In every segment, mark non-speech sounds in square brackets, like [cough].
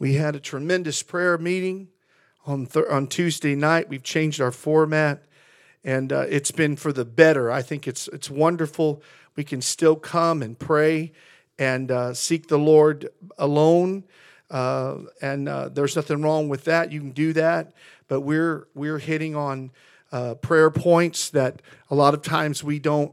We had a tremendous prayer meeting on, th- on Tuesday night. We've changed our format, and uh, it's been for the better. I think it's, it's wonderful. We can still come and pray and uh, seek the Lord alone. Uh, and uh, there's nothing wrong with that. You can do that, but we're we're hitting on uh, prayer points that a lot of times we don't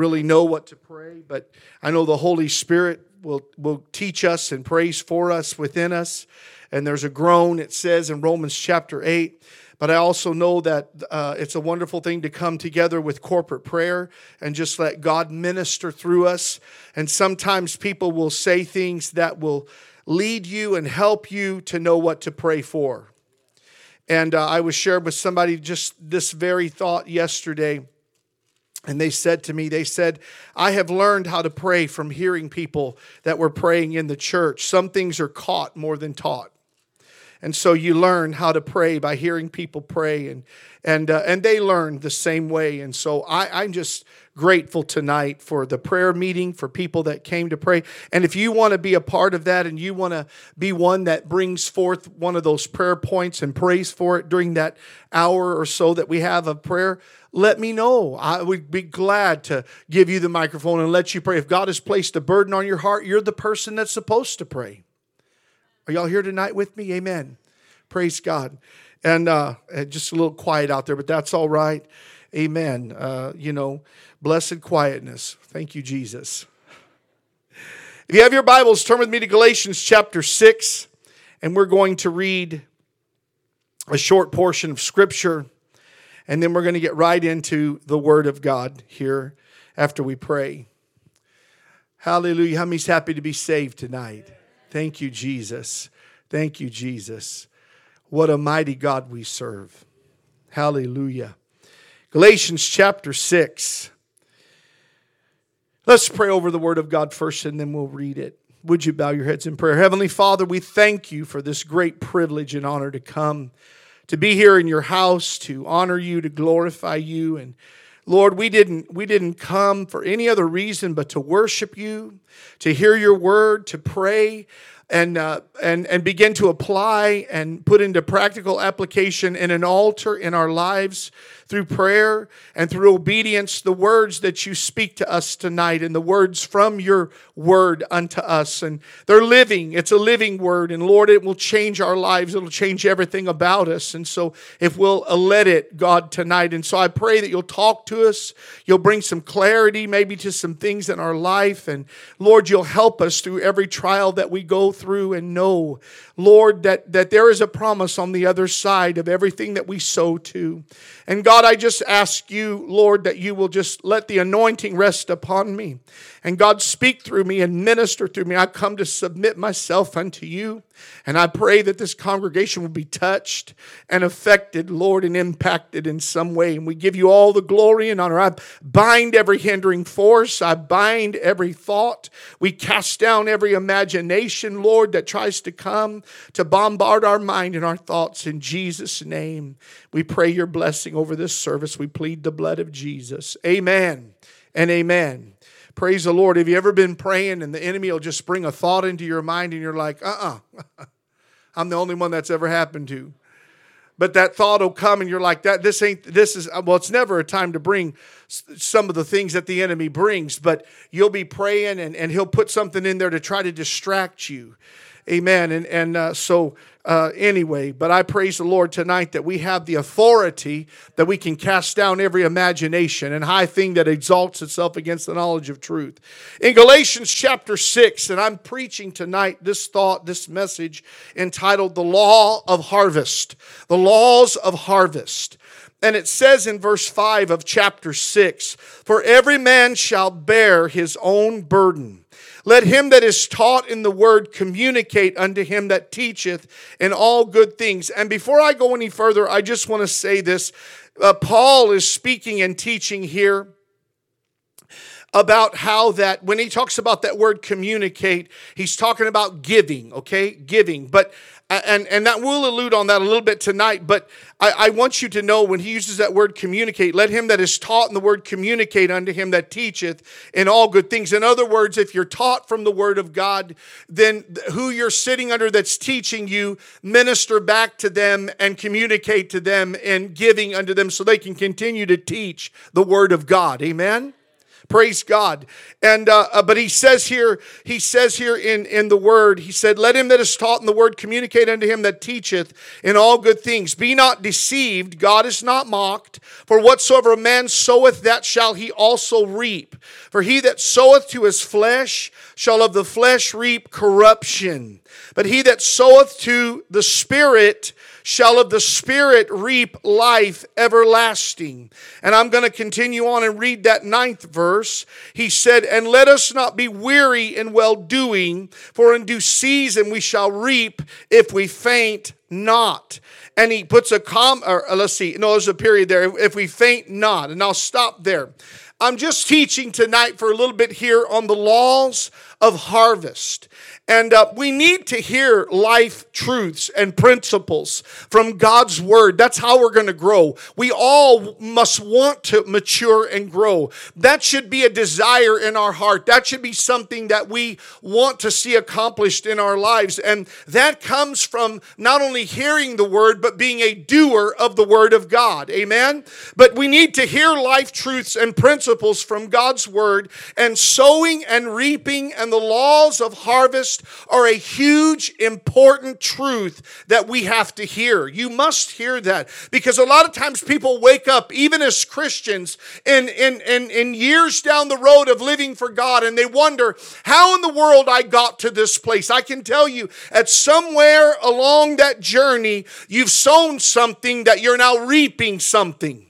really know what to pray. But I know the Holy Spirit will will teach us and prays for us within us. And there's a groan. It says in Romans chapter eight. But I also know that uh, it's a wonderful thing to come together with corporate prayer and just let God minister through us. And sometimes people will say things that will lead you and help you to know what to pray for. And uh, I was shared with somebody just this very thought yesterday. And they said to me, they said, I have learned how to pray from hearing people that were praying in the church. Some things are caught more than taught. And so you learn how to pray by hearing people pray, and and uh, and they learn the same way. And so I, I'm just grateful tonight for the prayer meeting, for people that came to pray. And if you want to be a part of that and you want to be one that brings forth one of those prayer points and prays for it during that hour or so that we have of prayer, let me know. I would be glad to give you the microphone and let you pray. If God has placed a burden on your heart, you're the person that's supposed to pray. Are y'all here tonight with me? Amen. Praise God. And uh, just a little quiet out there, but that's all right. Amen. Uh, you know, blessed quietness. Thank you, Jesus. If you have your Bibles, turn with me to Galatians chapter 6, and we're going to read a short portion of Scripture, and then we're going to get right into the Word of God here after we pray. Hallelujah. How many's happy to be saved tonight? Thank you, Jesus. Thank you, Jesus. What a mighty God we serve. Hallelujah. Galatians chapter 6. Let's pray over the word of God first and then we'll read it. Would you bow your heads in prayer? Heavenly Father, we thank you for this great privilege and honor to come, to be here in your house, to honor you, to glorify you. And Lord, we didn't, we didn't come for any other reason but to worship you, to hear your word, to pray and, uh, and, and begin to apply and put into practical application in an altar in our lives through prayer and through obedience the words that you speak to us tonight and the words from your word unto us. And they're living, it's a living word. And Lord, it will change our lives, it'll change everything about us. And so, if we'll let it, God, tonight. And so, I pray that you'll talk to us, you'll bring some clarity maybe to some things in our life. And Lord, you'll help us through every trial that we go through and know, Lord, that, that there is a promise on the other side of everything that we sow to. And God, I just ask you, Lord, that you will just let the anointing rest upon me. And God, speak through me and minister through me. I come to submit myself unto you. And I pray that this congregation will be touched and affected, Lord, and impacted in some way. And we give you all the glory and honor. I bind every hindering force, I bind every thought. We cast down every imagination, Lord, that tries to come to bombard our mind and our thoughts. In Jesus' name, we pray your blessing over this service. We plead the blood of Jesus. Amen and amen. Praise the Lord. Have you ever been praying and the enemy will just bring a thought into your mind and you're like, uh uh-uh. uh, [laughs] I'm the only one that's ever happened to. But that thought will come and you're like, that this ain't, this is, well, it's never a time to bring some of the things that the enemy brings, but you'll be praying and, and he'll put something in there to try to distract you. Amen. And, and uh, so, uh, anyway, but I praise the Lord tonight that we have the authority that we can cast down every imagination and high thing that exalts itself against the knowledge of truth. In Galatians chapter 6, and I'm preaching tonight this thought, this message entitled The Law of Harvest. The Laws of Harvest. And it says in verse 5 of chapter 6 For every man shall bear his own burden. Let him that is taught in the word communicate unto him that teacheth in all good things. And before I go any further, I just want to say this. Uh, Paul is speaking and teaching here about how that when he talks about that word communicate, he's talking about giving, okay? Giving. But and and that we'll allude on that a little bit tonight, but I, I, want you to know when he uses that word communicate, let him that is taught in the word communicate unto him that teacheth in all good things. In other words, if you're taught from the word of God, then who you're sitting under that's teaching you, minister back to them and communicate to them and giving unto them so they can continue to teach the word of God. Amen. Praise God. And uh, uh, but he says here, he says here in, in the word, he said, Let him that is taught in the word communicate unto him that teacheth in all good things. Be not deceived, God is not mocked. For whatsoever a man soweth, that shall he also reap. For he that soweth to his flesh shall of the flesh reap corruption. But he that soweth to the Spirit shall of the Spirit reap life everlasting. And I'm going to continue on and read that ninth verse. He said, And let us not be weary in well doing, for in due season we shall reap if we faint not. And he puts a com, or uh, let's see, no, there's a period there. If we faint not, and I'll stop there. I'm just teaching tonight for a little bit here on the laws of harvest. And uh, we need to hear life truths and principles from God's word. That's how we're going to grow. We all must want to mature and grow. That should be a desire in our heart. That should be something that we want to see accomplished in our lives. And that comes from not only hearing the word, but being a doer of the word of God. Amen. But we need to hear life truths and principles from God's word and sowing and reaping and the laws of harvest are a huge, important truth that we have to hear. You must hear that because a lot of times people wake up, even as Christians, in, in, in, in years down the road of living for God, and they wonder how in the world I got to this place. I can tell you, at somewhere along that journey, you've sown something that you're now reaping something.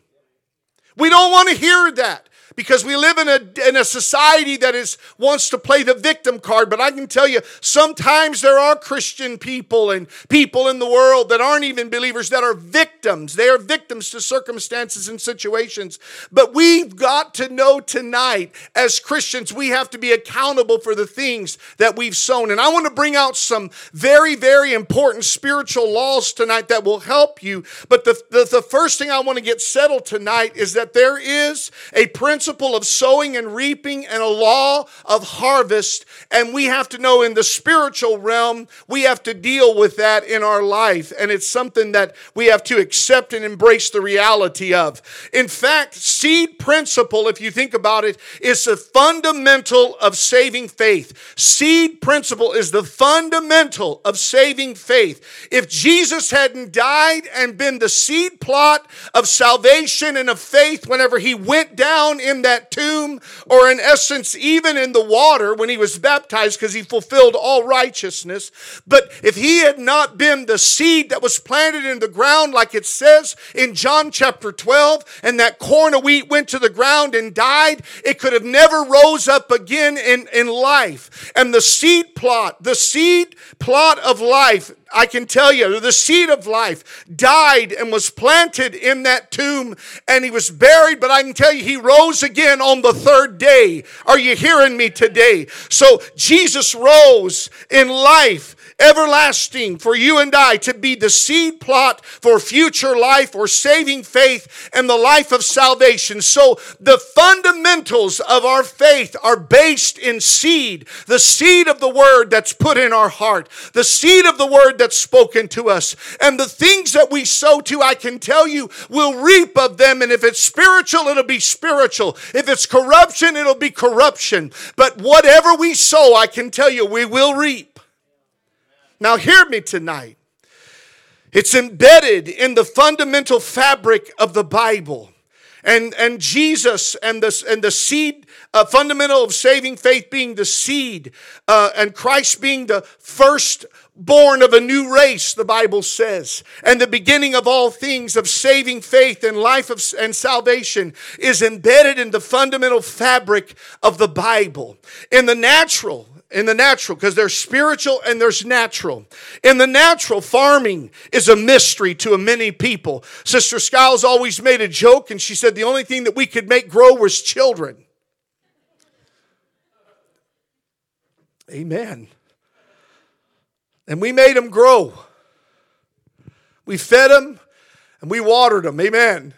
We don't want to hear that because we live in a, in a society that is wants to play the victim card. But i can tell you sometimes there are christian people and people in the world that aren't even believers that are victims. They are victims to circumstances and situations. But we've got to know tonight as christians we have to be accountable for the things that we've sown. And i want to bring out some very very important spiritual laws tonight that will help you. But the, the, the first thing i want to get settled tonight is that there is a principle principle of sowing and reaping and a law of harvest. And we have to know in the spiritual realm, we have to deal with that in our life. And it's something that we have to accept and embrace the reality of. In fact, seed principle, if you think about it, is the fundamental of saving faith. Seed principle is the fundamental of saving faith. If Jesus hadn't died and been the seed plot of salvation and of faith whenever he went down in that tomb, or in essence, even in the water when he was baptized because he fulfilled all righteousness. But if he had not been the seed that was planted in the ground, like it says in John chapter 12, and that corn of wheat went to the ground and died, it could have never rose up again in, in life. And the seed plot, the seed plot of life I can tell you, the seed of life died and was planted in that tomb and he was buried, but I can tell you, he rose again on the third day. Are you hearing me today? So Jesus rose in life everlasting for you and I to be the seed plot for future life or saving faith and the life of salvation. So the fundamentals of our faith are based in seed, the seed of the word that's put in our heart, the seed of the word that's spoken to us. And the things that we sow to, I can tell you, will reap of them. And if it's spiritual, it'll be spiritual. If it's corruption, it'll be corruption. But whatever we sow, I can tell you, we will reap. Now, hear me tonight. It's embedded in the fundamental fabric of the Bible. And, and Jesus and the, and the seed, uh, fundamental of saving faith being the seed, uh, and Christ being the first born of a new race, the Bible says. And the beginning of all things of saving faith and life of, and salvation is embedded in the fundamental fabric of the Bible. In the natural, in the natural because there's spiritual and there's natural. In the natural, farming is a mystery to many people. Sister Skiles always made a joke and she said the only thing that we could make grow was children. Amen. And we made them grow. We fed them and we watered them. Amen.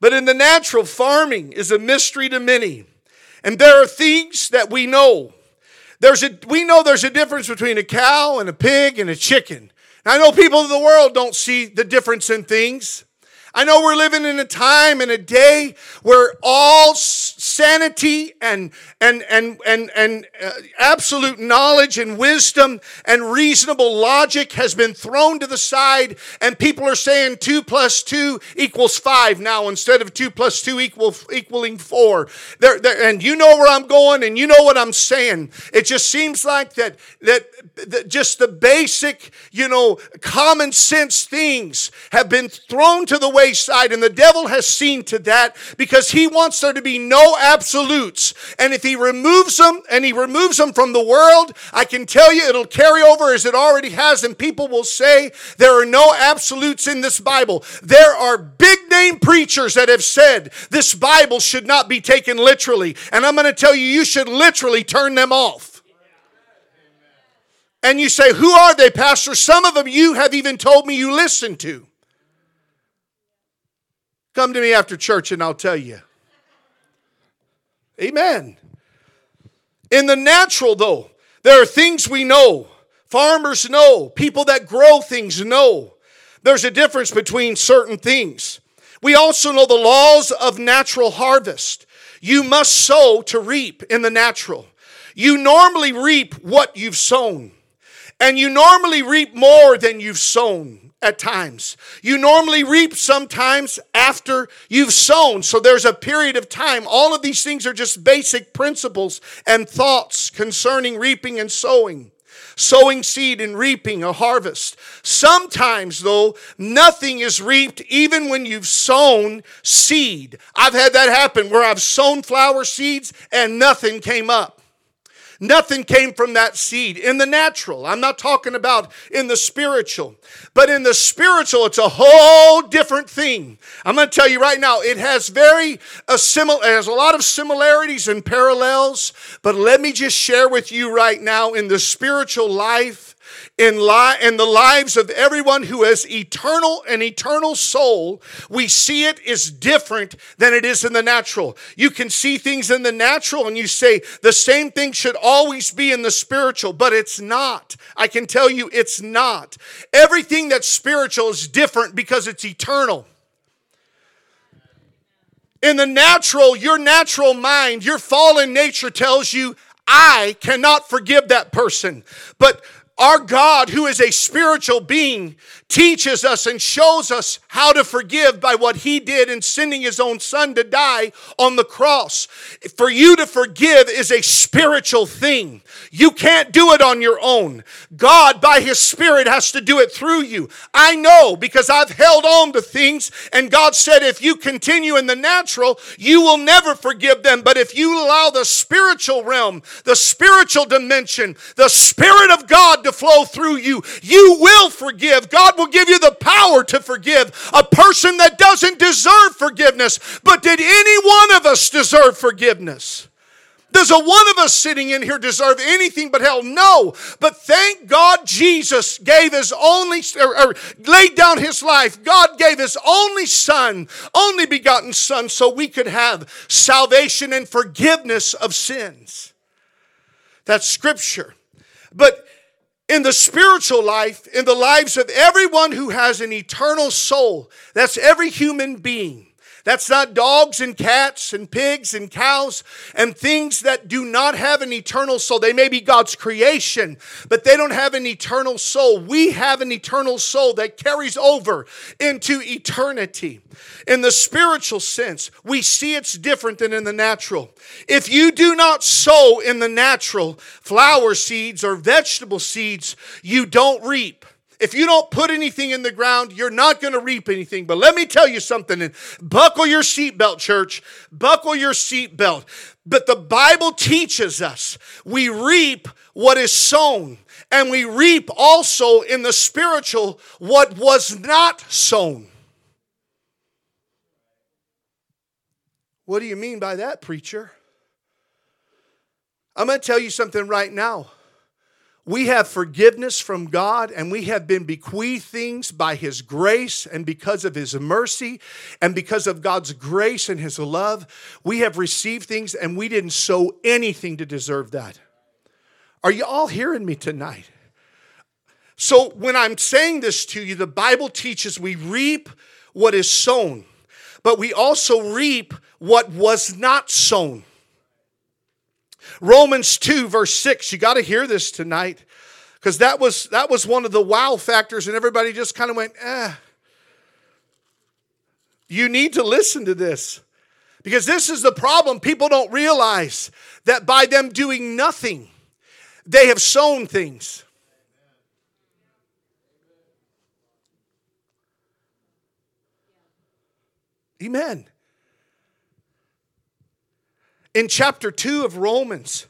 But in the natural, farming is a mystery to many. And there are things that we know. There's a, we know there's a difference between a cow and a pig and a chicken. I know people in the world don't see the difference in things. I know we're living in a time and a day where all sanity and and and and and uh, absolute knowledge and wisdom and reasonable logic has been thrown to the side, and people are saying two plus two equals five now instead of two plus two equal equaling four. There, there, and you know where I'm going, and you know what I'm saying. It just seems like that that, that just the basic, you know, common sense things have been thrown to the wayside, and the devil has seen to that because he wants there to be no absolutes. And if he removes them and he removes them from the world, I can tell you it'll carry over as it already has, and people will say there are no absolutes in this Bible. There are big name preachers that have said this Bible should not be taken literally. And I'm going to tell you, you should literally turn them off. And you say, Who are they, Pastor? Some of them you have even told me you listen to. Come to me after church and I'll tell you. Amen. In the natural, though, there are things we know. Farmers know. People that grow things know. There's a difference between certain things. We also know the laws of natural harvest. You must sow to reap in the natural. You normally reap what you've sown. And you normally reap more than you've sown at times. You normally reap sometimes after you've sown. So there's a period of time. All of these things are just basic principles and thoughts concerning reaping and sowing. Sowing seed and reaping a harvest. Sometimes, though, nothing is reaped even when you've sown seed. I've had that happen where I've sown flower seeds and nothing came up. Nothing came from that seed in the natural. I'm not talking about in the spiritual. But in the spiritual, it's a whole different thing. I'm going to tell you right now, it has very a similar, it has a lot of similarities and parallels. But let me just share with you right now in the spiritual life in, li- in the lives of everyone who has eternal and eternal soul, we see it is different than it is in the natural. You can see things in the natural and you say the same thing should always be in the spiritual, but it's not. I can tell you it's not. Everything that's spiritual is different because it's eternal. In the natural, your natural mind, your fallen nature tells you, I cannot forgive that person. But our God, who is a spiritual being, teaches us and shows us how to forgive by what he did in sending his own son to die on the cross. For you to forgive is a spiritual thing. You can't do it on your own. God, by his spirit, has to do it through you. I know because I've held on to things, and God said, if you continue in the natural, you will never forgive them. But if you allow the spiritual realm, the spiritual dimension, the Spirit of God to flow through you, you will forgive. God will give you the power to forgive a person that doesn't deserve forgiveness. But did any one of us deserve forgiveness? Does a one of us sitting in here deserve anything but hell? No. But thank God Jesus gave his only, or, or, laid down his life. God gave his only son, only begotten son, so we could have salvation and forgiveness of sins. That's scripture. But in the spiritual life, in the lives of everyone who has an eternal soul. That's every human being. That's not dogs and cats and pigs and cows and things that do not have an eternal soul. They may be God's creation, but they don't have an eternal soul. We have an eternal soul that carries over into eternity. In the spiritual sense, we see it's different than in the natural. If you do not sow in the natural flower seeds or vegetable seeds, you don't reap. If you don't put anything in the ground, you're not going to reap anything. But let me tell you something and buckle your seatbelt, church. Buckle your seatbelt. But the Bible teaches us we reap what is sown, and we reap also in the spiritual what was not sown. What do you mean by that, preacher? I'm going to tell you something right now. We have forgiveness from God and we have been bequeathed things by His grace and because of His mercy and because of God's grace and His love. We have received things and we didn't sow anything to deserve that. Are you all hearing me tonight? So, when I'm saying this to you, the Bible teaches we reap what is sown, but we also reap what was not sown. Romans 2, verse 6, you got to hear this tonight because that was, that was one of the wow factors, and everybody just kind of went, eh. You need to listen to this because this is the problem. People don't realize that by them doing nothing, they have sown things. Amen. In chapter 2 of Romans,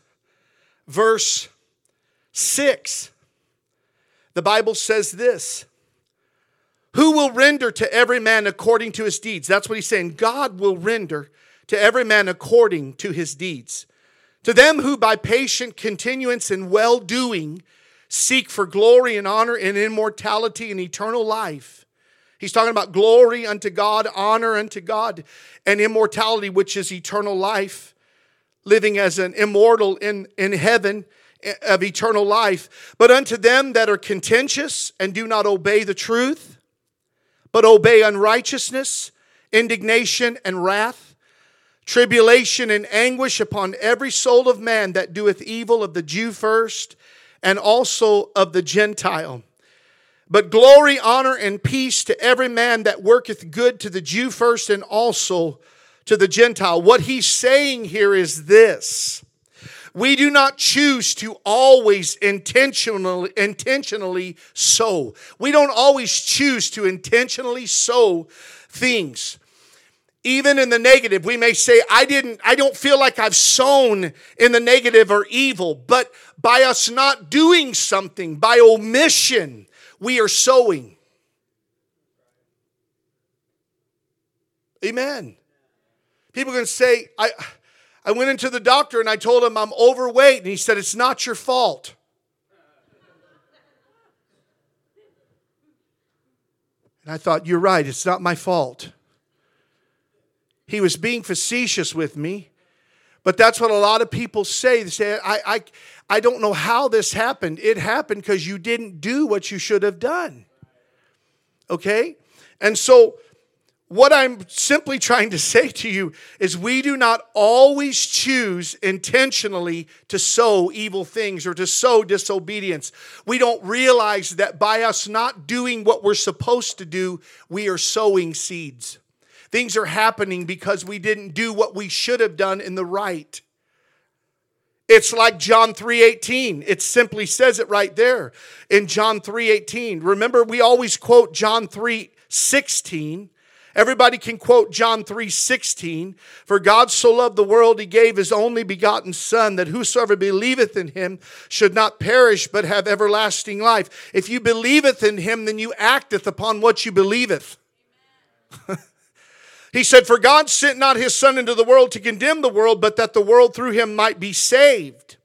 verse 6, the Bible says this Who will render to every man according to his deeds? That's what he's saying. God will render to every man according to his deeds. To them who by patient continuance in well doing seek for glory and honor and immortality and eternal life. He's talking about glory unto God, honor unto God, and immortality, which is eternal life, living as an immortal in, in heaven eh, of eternal life. But unto them that are contentious and do not obey the truth, but obey unrighteousness, indignation, and wrath, tribulation and anguish upon every soul of man that doeth evil of the Jew first, and also of the Gentile. But glory, honor, and peace to every man that worketh good to the Jew first, and also to the Gentile. What he's saying here is this we do not choose to always intentionally, intentionally sow. We don't always choose to intentionally sow things. Even in the negative, we may say, I didn't, I don't feel like I've sown in the negative or evil, but by us not doing something, by omission, we are sowing. Amen. People can say, I, I went into the doctor and I told him I'm overweight, and he said, It's not your fault. And I thought, You're right, it's not my fault. He was being facetious with me, but that's what a lot of people say. They say, I, I, I don't know how this happened. It happened because you didn't do what you should have done. Okay? And so what I'm simply trying to say to you is we do not always choose intentionally to sow evil things or to sow disobedience. We don't realize that by us not doing what we're supposed to do, we are sowing seeds. Things are happening because we didn't do what we should have done in the right. It's like John 3:18. It simply says it right there in John 3:18. Remember we always quote John 3:16 Everybody can quote John 3:16, "For God so loved the world he gave his only begotten son that whosoever believeth in him should not perish but have everlasting life." If you believeth in him, then you acteth upon what you believeth. [laughs] he said, "For God sent not his son into the world to condemn the world, but that the world through him might be saved."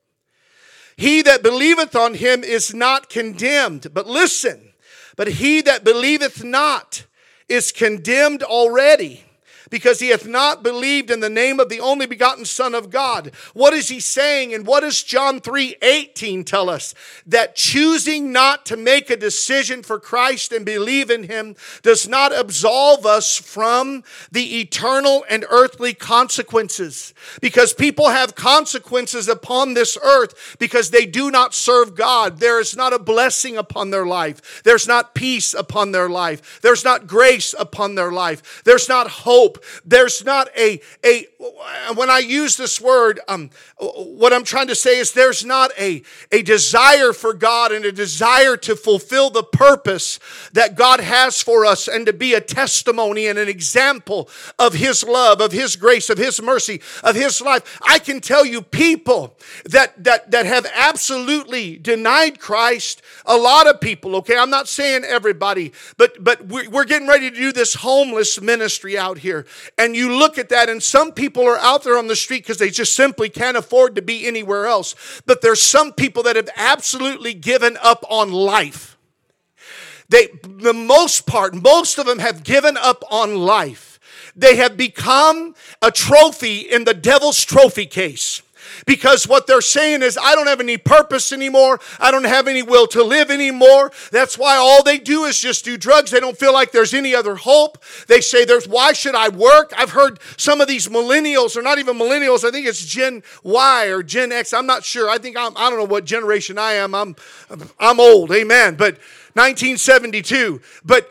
He that believeth on him is not condemned. But listen, but he that believeth not is condemned already because he hath not believed in the name of the only begotten Son of God. What is he saying? And what does John 3 18 tell us? That choosing not to make a decision for Christ and believe in him does not absolve us from the eternal and earthly consequences. Because people have consequences upon this earth because they do not serve God. There is not a blessing upon their life, there's not peace upon their life, there's not grace upon their life, there's not hope there's not a, a when I use this word, um, what I'm trying to say is there's not a, a desire for God and a desire to fulfill the purpose that God has for us and to be a testimony and an example of His love, of His grace, of His mercy, of His life. I can tell you people that, that, that have absolutely denied Christ, a lot of people, okay? I'm not saying everybody, but, but we're, we're getting ready to do this homeless ministry out here. And you look at that, and some people are out there on the street because they just simply can't afford to be anywhere else. But there's some people that have absolutely given up on life. They, the most part, most of them have given up on life. They have become a trophy in the devil's trophy case because what they're saying is, I don't have any purpose anymore. I don't have any will to live anymore. That's why all they do is just do drugs. They don't feel like there's any other hope. They say, there's, why should I work? I've heard some of these millennials, or not even millennials, I think it's Gen Y or Gen X. I'm not sure. I think I'm, I don't know what generation I am. I'm, I'm old. Amen. But 1972. But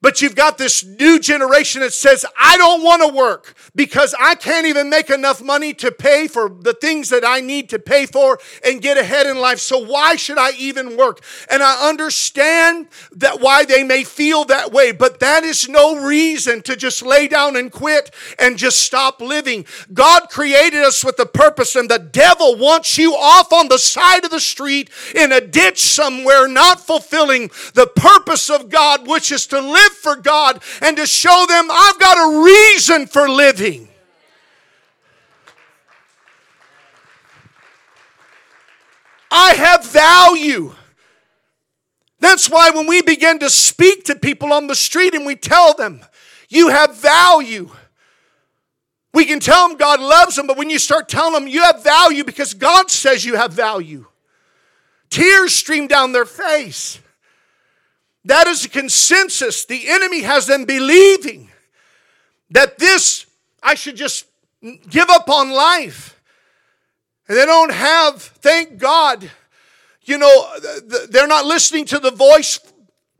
but you've got this new generation that says, I don't want to work because I can't even make enough money to pay for the things that I need to pay for and get ahead in life. So why should I even work? And I understand that why they may feel that way, but that is no reason to just lay down and quit and just stop living. God created us with a purpose and the devil wants you off on the side of the street in a ditch somewhere, not fulfilling the purpose of God, which is to live live for God and to show them I've got a reason for living. I have value. That's why when we begin to speak to people on the street and we tell them, you have value. We can tell them God loves them, but when you start telling them you have value because God says you have value, tears stream down their face. That is a consensus. The enemy has them believing that this, I should just give up on life. And they don't have, thank God, you know, they're not listening to the voice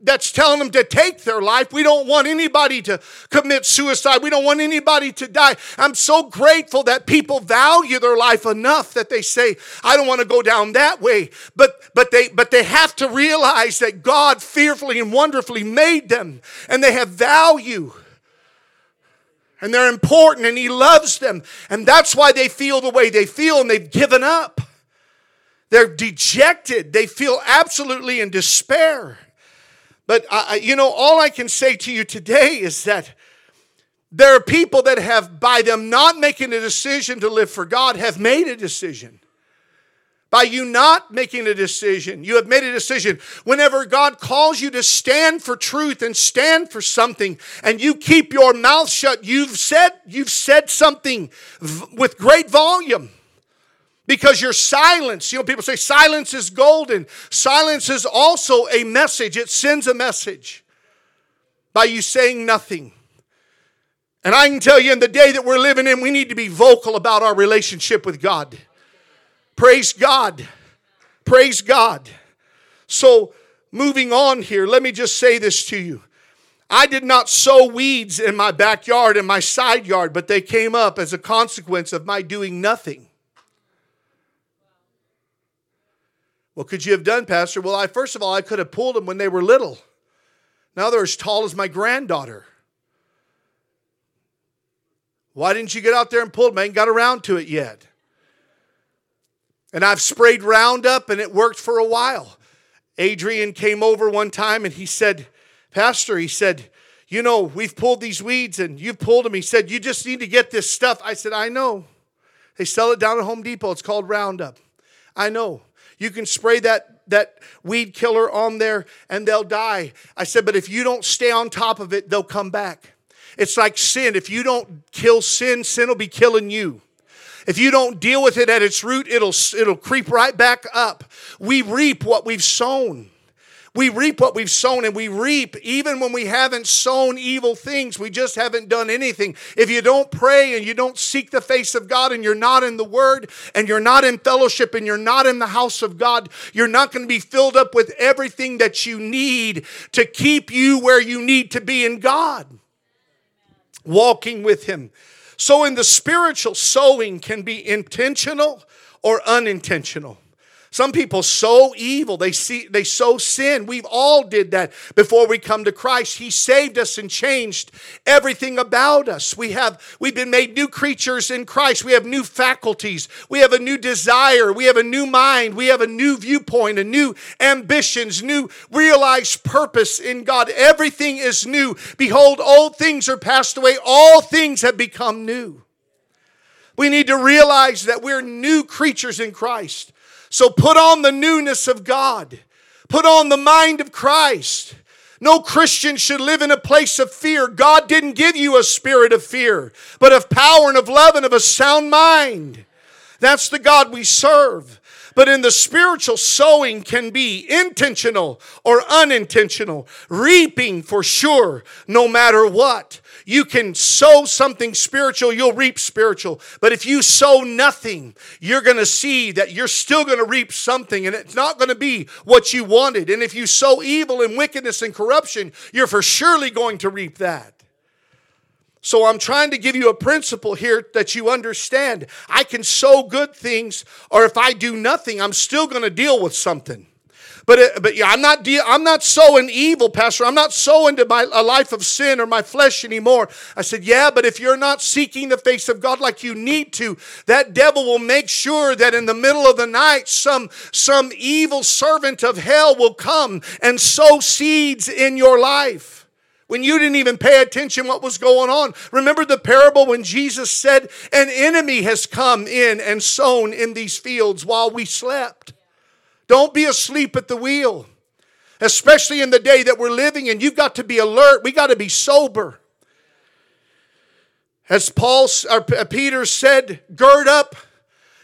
that's telling them to take their life. We don't want anybody to commit suicide. We don't want anybody to die. I'm so grateful that people value their life enough that they say, I don't want to go down that way. But but they but they have to realize that God fearfully and wonderfully made them and they have value. And they're important and he loves them. And that's why they feel the way they feel and they've given up. They're dejected. They feel absolutely in despair. But, I, you know, all I can say to you today is that there are people that have, by them not making a decision to live for God, have made a decision. By you not making a decision, you have made a decision. Whenever God calls you to stand for truth and stand for something, and you keep your mouth shut, you've said, you've said something with great volume because your silence, you know, people say silence is golden. Silence is also a message, it sends a message by you saying nothing. And I can tell you, in the day that we're living in, we need to be vocal about our relationship with God. Praise God. Praise God. So, moving on here, let me just say this to you. I did not sow weeds in my backyard and my side yard, but they came up as a consequence of my doing nothing. What could you have done, Pastor? Well, I first of all, I could have pulled them when they were little. Now they're as tall as my granddaughter. Why didn't you get out there and pull them? I ain't got around to it yet. And I've sprayed Roundup and it worked for a while. Adrian came over one time and he said, Pastor, he said, You know, we've pulled these weeds and you've pulled them. He said, You just need to get this stuff. I said, I know. They sell it down at Home Depot. It's called Roundup. I know. You can spray that, that weed killer on there and they'll die. I said, but if you don't stay on top of it, they'll come back. It's like sin. If you don't kill sin, sin will be killing you. If you don't deal with it at its root, it'll, it'll creep right back up. We reap what we've sown. We reap what we've sown, and we reap even when we haven't sown evil things. We just haven't done anything. If you don't pray and you don't seek the face of God, and you're not in the Word, and you're not in fellowship, and you're not in the house of God, you're not going to be filled up with everything that you need to keep you where you need to be in God, walking with Him. So, in the spiritual, sowing can be intentional or unintentional. Some people sow evil, they see they sow sin. We've all did that before we come to Christ. He saved us and changed everything about us. We have we've been made new creatures in Christ. We have new faculties. We have a new desire. We have a new mind. We have a new viewpoint, a new ambitions, new realized purpose in God. Everything is new. Behold, old things are passed away. All things have become new. We need to realize that we're new creatures in Christ. So put on the newness of God. Put on the mind of Christ. No Christian should live in a place of fear. God didn't give you a spirit of fear, but of power and of love and of a sound mind. That's the God we serve. But in the spiritual, sowing can be intentional or unintentional, reaping for sure, no matter what. You can sow something spiritual, you'll reap spiritual. But if you sow nothing, you're going to see that you're still going to reap something and it's not going to be what you wanted. And if you sow evil and wickedness and corruption, you're for surely going to reap that. So I'm trying to give you a principle here that you understand. I can sow good things, or if I do nothing, I'm still going to deal with something. But, it, but yeah, I'm not, de- I'm not sowing evil, Pastor. I'm not sowing to my, a life of sin or my flesh anymore. I said, yeah, but if you're not seeking the face of God like you need to, that devil will make sure that in the middle of the night, some, some evil servant of hell will come and sow seeds in your life when you didn't even pay attention what was going on. Remember the parable when Jesus said, An enemy has come in and sown in these fields while we slept. Don't be asleep at the wheel, especially in the day that we're living in. You've got to be alert. We got to be sober. As Paul or Peter said, gird up,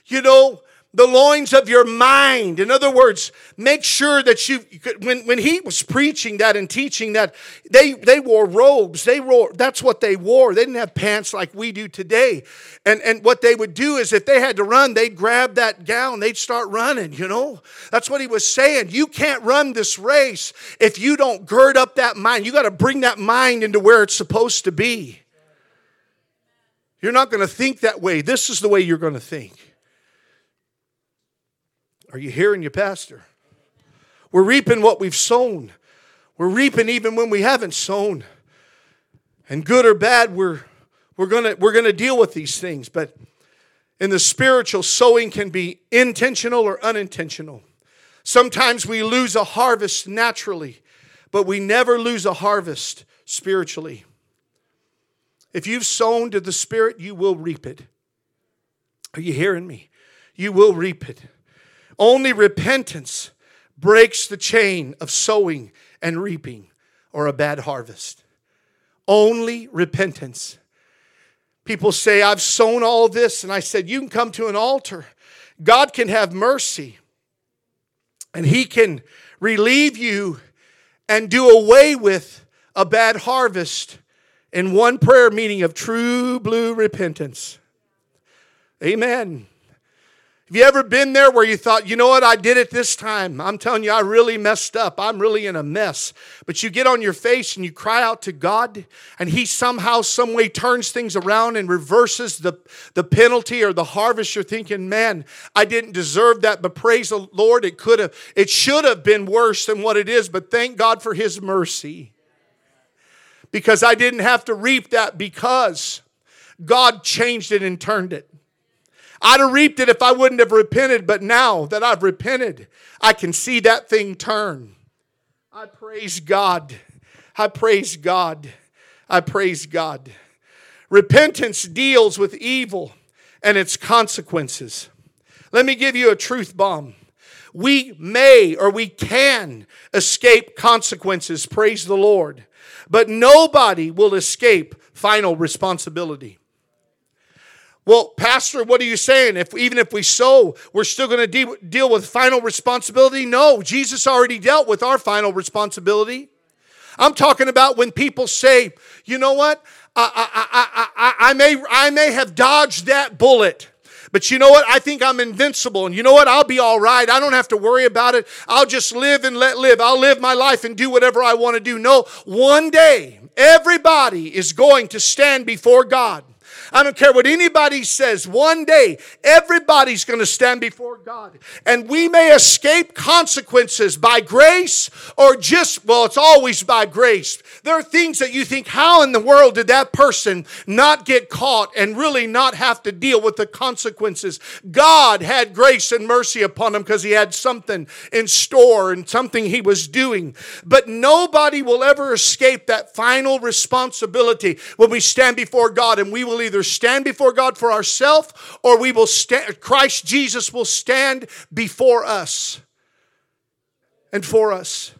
you know, the loins of your mind. In other words, make sure that you, when, when he was preaching that and teaching that, they, they wore robes. They wore, that's what they wore. They didn't have pants like we do today. And, and what they would do is if they had to run, they'd grab that gown, they'd start running, you know? That's what he was saying. You can't run this race if you don't gird up that mind. You got to bring that mind into where it's supposed to be. You're not going to think that way. This is the way you're going to think. Are you hearing your pastor? We're reaping what we've sown. We're reaping even when we haven't sown. And good or bad, we're, we're going we're gonna deal with these things. But in the spiritual, sowing can be intentional or unintentional. Sometimes we lose a harvest naturally, but we never lose a harvest spiritually. If you've sown to the Spirit, you will reap it. Are you hearing me? You will reap it. Only repentance breaks the chain of sowing and reaping or a bad harvest. Only repentance. People say, I've sown all this, and I said, You can come to an altar. God can have mercy, and He can relieve you and do away with a bad harvest in one prayer meeting of true blue repentance. Amen. Have you ever been there where you thought, you know what, I did it this time? I'm telling you, I really messed up. I'm really in a mess. But you get on your face and you cry out to God, and He somehow, some way turns things around and reverses the, the penalty or the harvest. You're thinking, man, I didn't deserve that, but praise the Lord, it could have, it should have been worse than what it is, but thank God for His mercy. Because I didn't have to reap that because God changed it and turned it. I'd have reaped it if I wouldn't have repented, but now that I've repented, I can see that thing turn. I praise God. I praise God. I praise God. Repentance deals with evil and its consequences. Let me give you a truth bomb. We may or we can escape consequences, praise the Lord, but nobody will escape final responsibility. Well, Pastor, what are you saying? If even if we sow, we're still going to de- deal with final responsibility? No, Jesus already dealt with our final responsibility. I'm talking about when people say, you know what? I, I, I, I, I, may, I may have dodged that bullet. But you know what? I think I'm invincible. And you know what? I'll be all right. I don't have to worry about it. I'll just live and let live. I'll live my life and do whatever I want to do. No, one day, everybody is going to stand before God. I don't care what anybody says. One day, everybody's going to stand before God. And we may escape consequences by grace or just, well, it's always by grace. There are things that you think, how in the world did that person not get caught and really not have to deal with the consequences? God had grace and mercy upon him because he had something in store and something he was doing. But nobody will ever escape that final responsibility when we stand before God and we will either stand before God for ourselves or we will stand, Christ Jesus will stand before us and for us.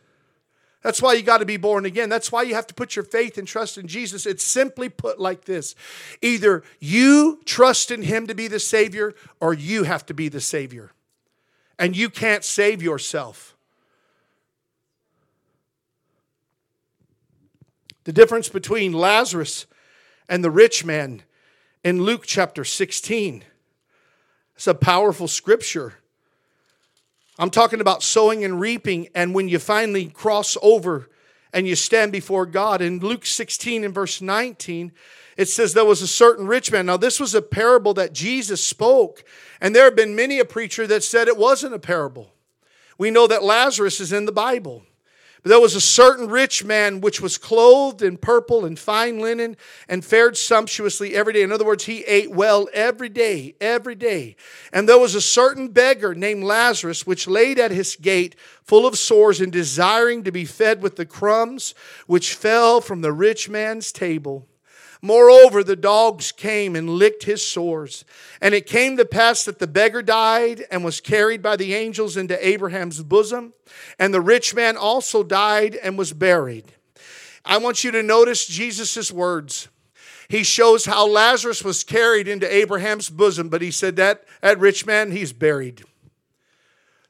That's why you got to be born again. That's why you have to put your faith and trust in Jesus. It's simply put like this either you trust in Him to be the Savior, or you have to be the Savior. And you can't save yourself. The difference between Lazarus and the rich man in Luke chapter 16. It's a powerful scripture. I'm talking about sowing and reaping, and when you finally cross over and you stand before God. In Luke 16 and verse 19, it says there was a certain rich man. Now, this was a parable that Jesus spoke, and there have been many a preacher that said it wasn't a parable. We know that Lazarus is in the Bible. There was a certain rich man which was clothed in purple and fine linen and fared sumptuously every day. In other words, he ate well every day, every day. And there was a certain beggar named Lazarus which laid at his gate full of sores and desiring to be fed with the crumbs which fell from the rich man's table. Moreover, the dogs came and licked his sores. And it came to pass that the beggar died and was carried by the angels into Abraham's bosom. And the rich man also died and was buried. I want you to notice Jesus' words. He shows how Lazarus was carried into Abraham's bosom, but he said that that rich man, he's buried.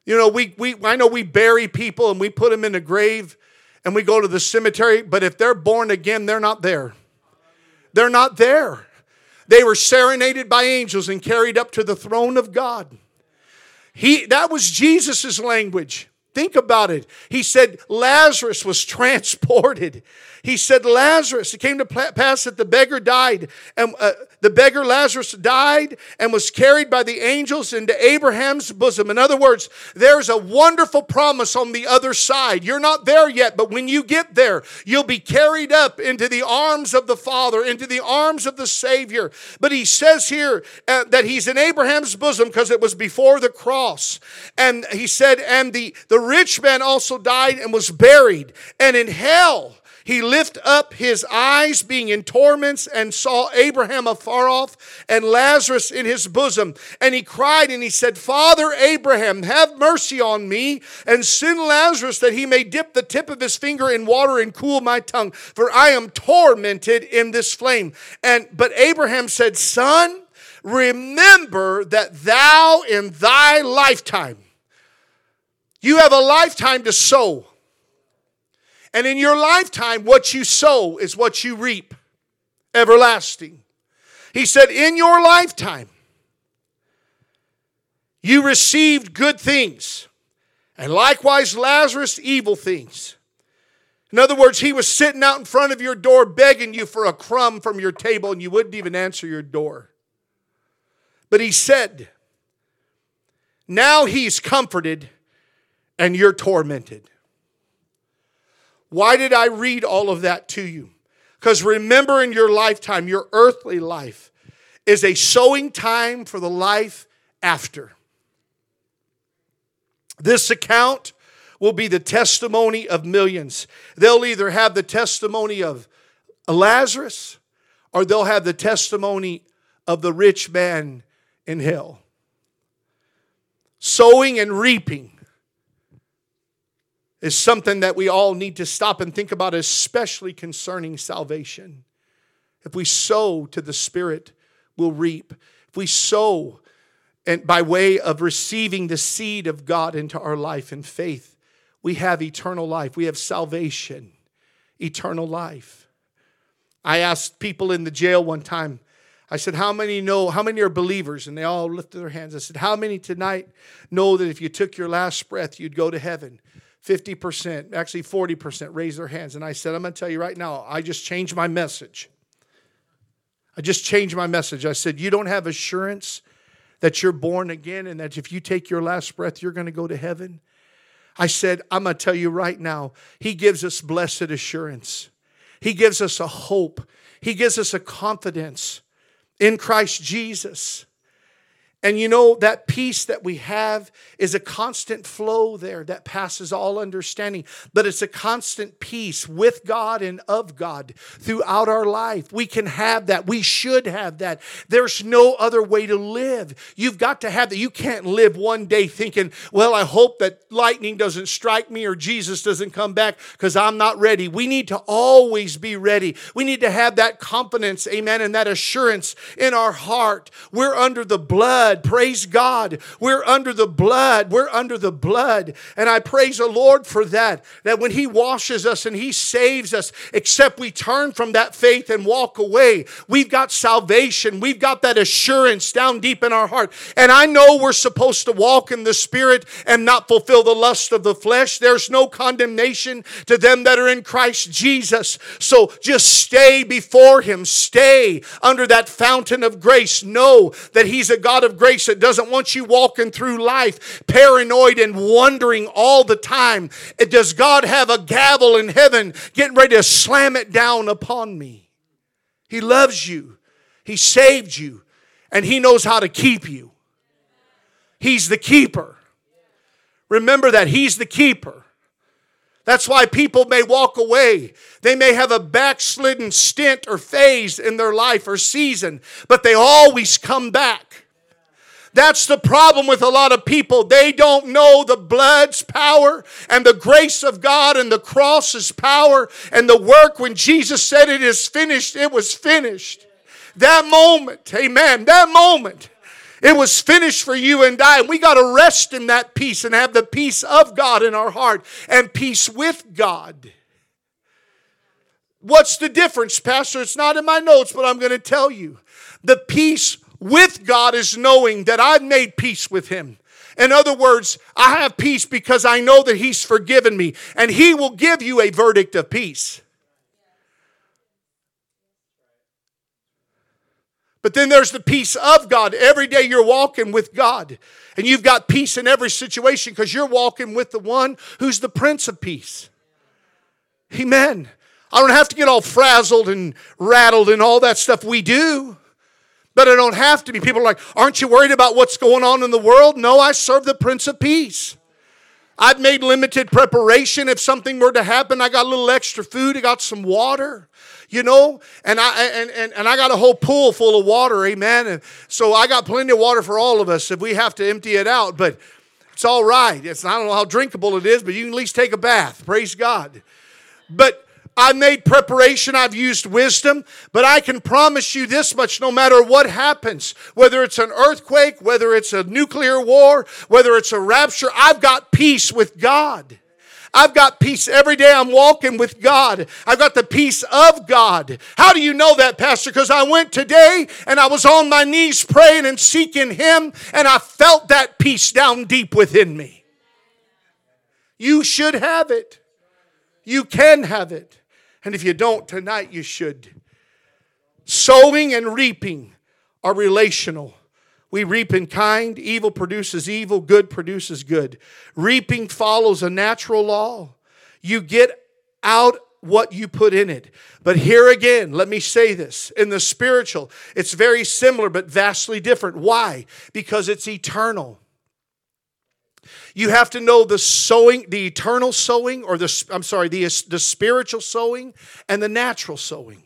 You know, we, we I know we bury people and we put them in a grave and we go to the cemetery, but if they're born again, they're not there. They're not there. They were serenaded by angels and carried up to the throne of God. He, that was Jesus' language. Think about it. He said Lazarus was [laughs] transported. He said Lazarus. It came to pass that the beggar died, and uh, the beggar Lazarus died and was carried by the angels into Abraham's bosom. In other words, there's a wonderful promise on the other side. You're not there yet, but when you get there, you'll be carried up into the arms of the Father, into the arms of the Savior. But he says here uh, that he's in Abraham's bosom because it was before the cross, and he said, and the the rich man also died and was buried. And in hell, he lift up his eyes, being in torments, and saw Abraham afar off and Lazarus in his bosom. And he cried and he said, Father Abraham, have mercy on me, and send Lazarus that he may dip the tip of his finger in water and cool my tongue, for I am tormented in this flame. And but Abraham said, Son, remember that thou in thy lifetime you have a lifetime to sow. And in your lifetime, what you sow is what you reap everlasting. He said, In your lifetime, you received good things, and likewise Lazarus, evil things. In other words, he was sitting out in front of your door begging you for a crumb from your table, and you wouldn't even answer your door. But he said, Now he's comforted and you're tormented. Why did I read all of that to you? Because remember in your lifetime, your earthly life is a sowing time for the life after. This account will be the testimony of millions. They'll either have the testimony of Lazarus or they'll have the testimony of the rich man in hell. Sowing and reaping is something that we all need to stop and think about, especially concerning salvation. If we sow to the Spirit, we'll reap. If we sow and by way of receiving the seed of God into our life in faith, we have eternal life. We have salvation, eternal life. I asked people in the jail one time, I said, How many know, how many are believers? And they all lifted their hands. I said, How many tonight know that if you took your last breath, you'd go to heaven? 50%, actually 40% raised their hands. And I said, I'm going to tell you right now, I just changed my message. I just changed my message. I said, You don't have assurance that you're born again and that if you take your last breath, you're going to go to heaven. I said, I'm going to tell you right now, He gives us blessed assurance. He gives us a hope. He gives us a confidence in Christ Jesus. And you know, that peace that we have is a constant flow there that passes all understanding, but it's a constant peace with God and of God throughout our life. We can have that. We should have that. There's no other way to live. You've got to have that. You can't live one day thinking, well, I hope that lightning doesn't strike me or Jesus doesn't come back because I'm not ready. We need to always be ready. We need to have that confidence, amen, and that assurance in our heart. We're under the blood blood. Praise God. We're under the blood. We're under the blood. And I praise the Lord for that. That when He washes us and He saves us, except we turn from that faith and walk away, we've got salvation. We've got that assurance down deep in our heart. And I know we're supposed to walk in the Spirit and not fulfill the lust of the flesh. There's no condemnation to them that are in Christ Jesus. So just stay before Him. Stay under that fountain of grace. Know that He's a God of grace that doesn't want you walking through life paranoid and wondering all the time. Eh, does God have a gavel in heaven getting ready to slam it down upon me? He loves you, He saved you, and He knows how to keep you. He's the keeper. Remember that He's the keeper. That's why people may walk away. They may have a backslidden stint or phase in their life or season, but they always come back. That's the problem with a lot of people. They don't know the blood's power and the grace of God and the cross's power and the work when Jesus said it is finished, it was finished. That moment, amen, that moment. It was finished for you and I. And we got to rest in that peace and have the peace of God in our heart and peace with God. What's the difference, Pastor? It's not in my notes, but I'm going to tell you. The peace with God is knowing that I've made peace with Him. In other words, I have peace because I know that He's forgiven me, and He will give you a verdict of peace. But then there's the peace of God. Every day you're walking with God, and you've got peace in every situation because you're walking with the one who's the Prince of Peace. Amen. I don't have to get all frazzled and rattled and all that stuff we do. But I don't have to be. People are like, aren't you worried about what's going on in the world? No, I serve the Prince of Peace. I've made limited preparation. If something were to happen, I got a little extra food, I got some water, you know, and I and, and, and I got a whole pool full of water, amen. And so I got plenty of water for all of us if we have to empty it out, but it's all right. It's I don't know how drinkable it is, but you can at least take a bath. Praise God. But I made preparation, I've used wisdom, but I can promise you this much no matter what happens, whether it's an earthquake, whether it's a nuclear war, whether it's a rapture, I've got peace with God. I've got peace every day I'm walking with God. I've got the peace of God. How do you know that, Pastor? Because I went today and I was on my knees praying and seeking Him, and I felt that peace down deep within me. You should have it. You can have it. And if you don't, tonight you should. Sowing and reaping are relational. We reap in kind, evil produces evil, good produces good. Reaping follows a natural law. You get out what you put in it. But here again, let me say this in the spiritual, it's very similar but vastly different. Why? Because it's eternal. You have to know the sowing, the eternal sowing, or the, I'm sorry, the, the spiritual sowing and the natural sowing.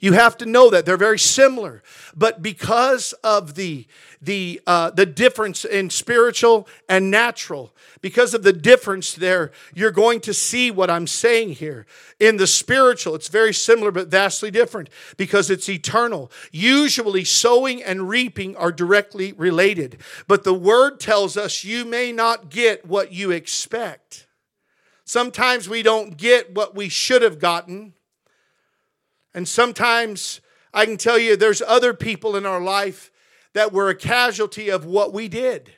You have to know that they're very similar, but because of the the uh, the difference in spiritual and natural, because of the difference there, you're going to see what I'm saying here. In the spiritual, it's very similar but vastly different because it's eternal. Usually, sowing and reaping are directly related, but the word tells us you may not get what you expect. Sometimes we don't get what we should have gotten and sometimes I can tell you there's other people in our life that were a casualty of what we did.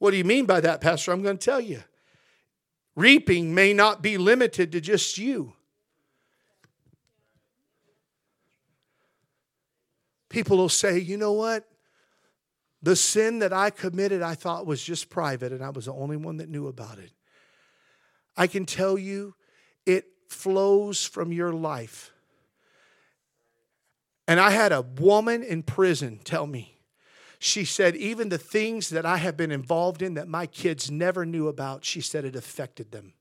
What do you mean by that, Pastor? I'm going to tell you. Reaping may not be limited to just you. People will say, you know what? The sin that I committed, I thought was just private, and I was the only one that knew about it. I can tell you, it flows from your life. And I had a woman in prison tell me, she said, even the things that I have been involved in that my kids never knew about, she said it affected them.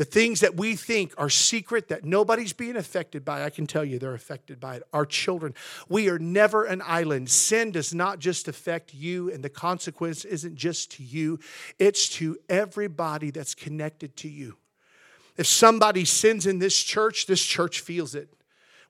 The things that we think are secret that nobody's being affected by, I can tell you they're affected by it. Our children. We are never an island. Sin does not just affect you, and the consequence isn't just to you, it's to everybody that's connected to you. If somebody sins in this church, this church feels it.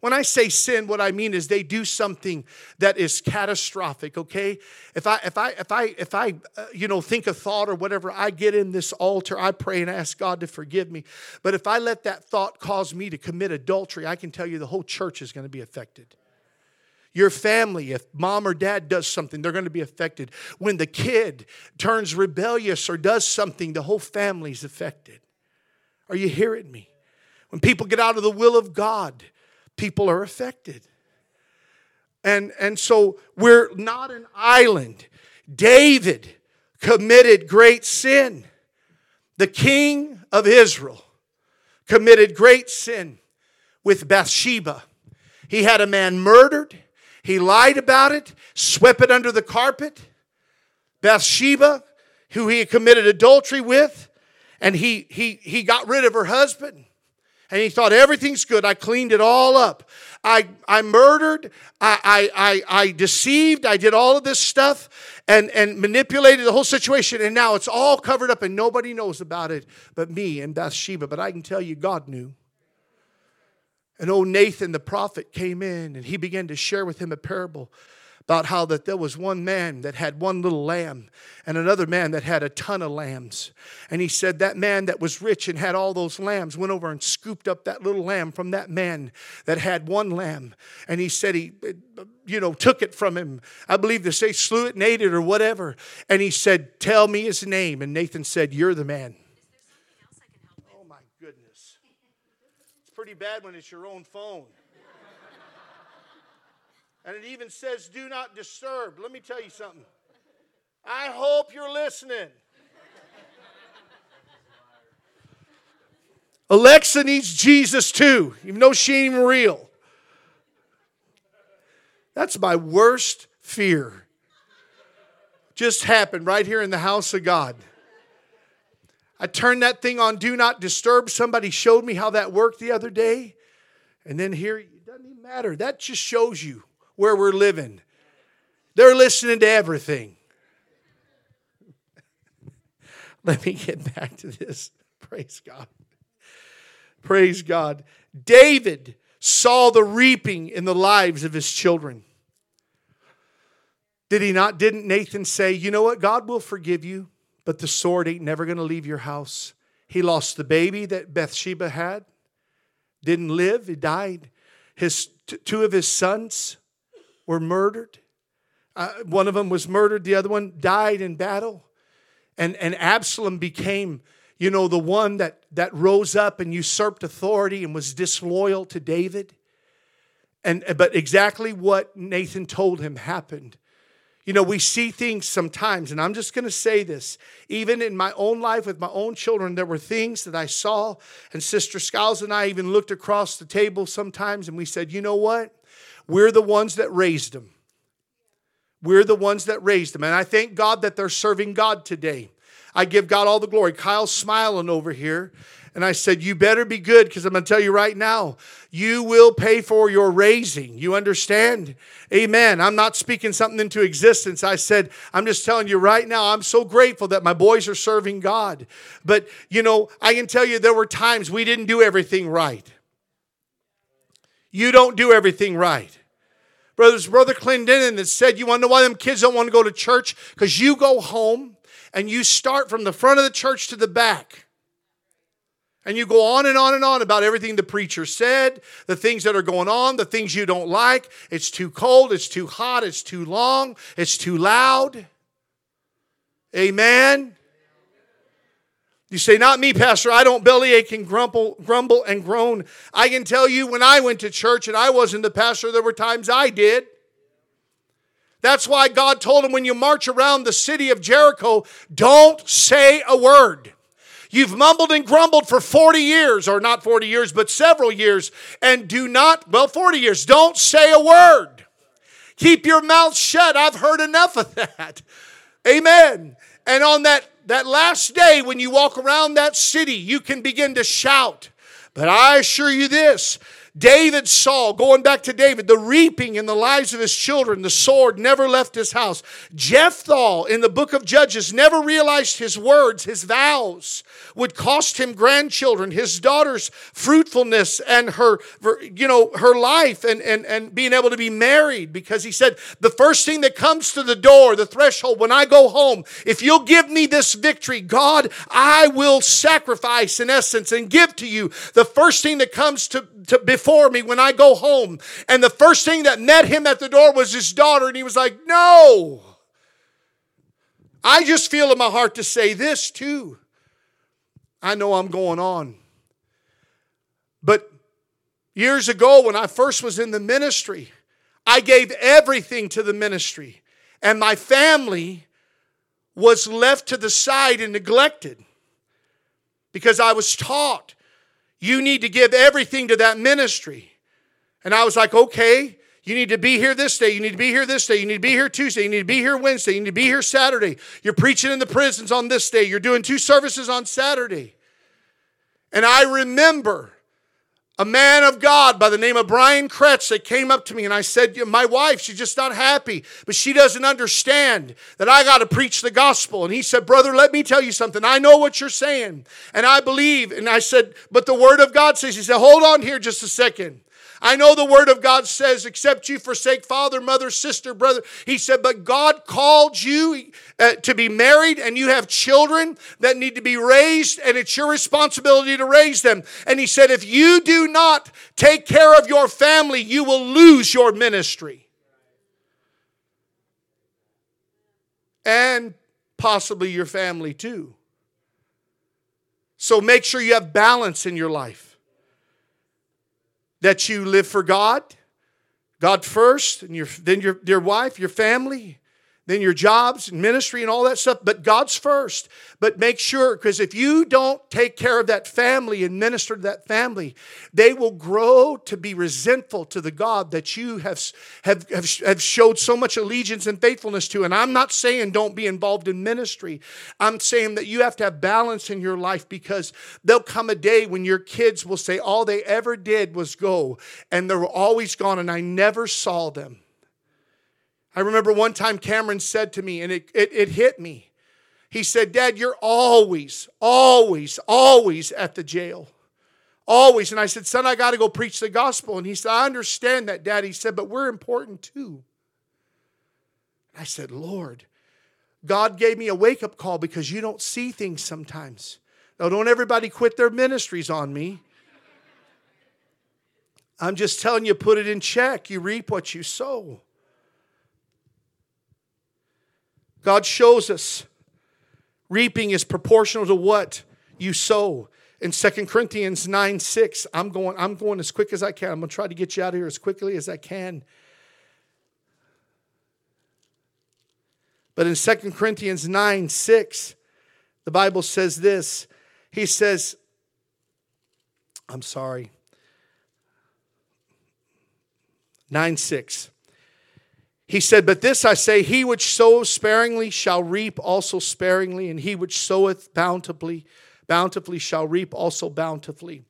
When I say sin, what I mean is they do something that is catastrophic, okay? If I if I if I if I uh, you know think a thought or whatever, I get in this altar, I pray and ask God to forgive me. But if I let that thought cause me to commit adultery, I can tell you the whole church is going to be affected. Your family, if mom or dad does something, they're going to be affected. When the kid turns rebellious or does something, the whole family's affected. Are you hearing me? When people get out of the will of God, people are affected. And, and so we're not an island. David committed great sin. The king of Israel committed great sin with Bathsheba. He had a man murdered. He lied about it, swept it under the carpet. Bathsheba, who he had committed adultery with, and he, he, he got rid of her husband and he thought everything's good. I cleaned it all up. I, I murdered, I, I, I, I deceived, I did all of this stuff and, and manipulated the whole situation, and now it's all covered up and nobody knows about it but me and Bathsheba. But I can tell you, God knew. And old Nathan the prophet came in and he began to share with him a parable about how that there was one man that had one little lamb and another man that had a ton of lambs. And he said that man that was rich and had all those lambs went over and scooped up that little lamb from that man that had one lamb. And he said he, you know, took it from him. I believe they say slew it and ate it or whatever. And he said, Tell me his name. And Nathan said, You're the man. Oh my goodness. It's pretty bad when it's your own phone. And it even says, do not disturb. Let me tell you something. I hope you're listening. Alexa needs Jesus too, even though she ain't even real. That's my worst fear. Just happened right here in the house of God. I turned that thing on do not disturb. Somebody showed me how that worked the other day. And then here, it doesn't even matter. That just shows you where we're living. They're listening to everything. [laughs] Let me get back to this. Praise God. Praise God. David saw the reaping in the lives of his children. Did he not? Didn't Nathan say, You know what? God will forgive you, but the sword ain't never going to leave your house. He lost the baby that Bathsheba had, didn't live, he died. His, two of his sons were murdered. Uh, one of them was murdered, the other one died in battle. And, and Absalom became, you know, the one that, that rose up and usurped authority and was disloyal to David. And, but exactly what Nathan told him happened. You know, we see things sometimes, and I'm just going to say this. Even in my own life with my own children, there were things that I saw, and Sister Skiles and I even looked across the table sometimes and we said, you know what? We're the ones that raised them. We're the ones that raised them. And I thank God that they're serving God today. I give God all the glory. Kyle's smiling over here. And I said, You better be good because I'm going to tell you right now, you will pay for your raising. You understand? Amen. I'm not speaking something into existence. I said, I'm just telling you right now, I'm so grateful that my boys are serving God. But, you know, I can tell you there were times we didn't do everything right. You don't do everything right. Brothers, Brother Clendenin that said, You want to know why them kids don't want to go to church? Because you go home and you start from the front of the church to the back. And you go on and on and on about everything the preacher said, the things that are going on, the things you don't like. It's too cold, it's too hot, it's too long, it's too loud. Amen. You say, Not me, Pastor. I don't bellyache and grumble, grumble and groan. I can tell you when I went to church and I wasn't the pastor, there were times I did. That's why God told him when you march around the city of Jericho, don't say a word. You've mumbled and grumbled for 40 years, or not 40 years, but several years, and do not, well, 40 years, don't say a word. Keep your mouth shut. I've heard enough of that. Amen. And on that, that last day, when you walk around that city, you can begin to shout. But I assure you this David saw, going back to David, the reaping in the lives of his children. The sword never left his house. Jephthah in the book of Judges never realized his words, his vows would cost him grandchildren, his daughter's fruitfulness and her, you know, her life and, and, and being able to be married because he said, the first thing that comes to the door, the threshold, when I go home, if you'll give me this victory, God, I will sacrifice in essence and give to you the first thing that comes to, to before me when I go home. And the first thing that met him at the door was his daughter, and he was like, No. I just feel in my heart to say this too. I know I'm going on. But years ago, when I first was in the ministry, I gave everything to the ministry, and my family was left to the side and neglected because I was taught you need to give everything to that ministry. And I was like, okay, you need to be here this day. You need to be here this day. You need to be here Tuesday. You need to be here Wednesday. You need to be here Saturday. You're preaching in the prisons on this day. You're doing two services on Saturday. And I remember a man of God by the name of Brian Kretz that came up to me and I said, My wife, she's just not happy, but she doesn't understand that I got to preach the gospel. And he said, Brother, let me tell you something. I know what you're saying, and I believe. And I said, But the word of God says, He said, Hold on here just a second. I know the word of God says, except you forsake father, mother, sister, brother. He said, but God called you uh, to be married and you have children that need to be raised and it's your responsibility to raise them. And he said, if you do not take care of your family, you will lose your ministry. And possibly your family too. So make sure you have balance in your life that you live for God, God first, and your, then your, your wife, your family, then your jobs and ministry and all that stuff, but God's first. But make sure, because if you don't take care of that family and minister to that family, they will grow to be resentful to the God that you have, have, have, have showed so much allegiance and faithfulness to. And I'm not saying don't be involved in ministry. I'm saying that you have to have balance in your life because there'll come a day when your kids will say all they ever did was go and they were always gone and I never saw them. I remember one time Cameron said to me, and it, it, it hit me. He said, Dad, you're always, always, always at the jail. Always. And I said, Son, I got to go preach the gospel. And he said, I understand that, Dad. He said, but we're important too. I said, Lord, God gave me a wake up call because you don't see things sometimes. Now, don't everybody quit their ministries on me. I'm just telling you, put it in check. You reap what you sow. God shows us reaping is proportional to what you sow. In 2 Corinthians 9 6, I'm going, I'm going as quick as I can. I'm going to try to get you out of here as quickly as I can. But in 2 Corinthians 9 6, the Bible says this. He says, I'm sorry. 9 6. He said, But this I say, he which sows sparingly shall reap also sparingly, and he which soweth bountifully, bountifully shall reap also bountifully.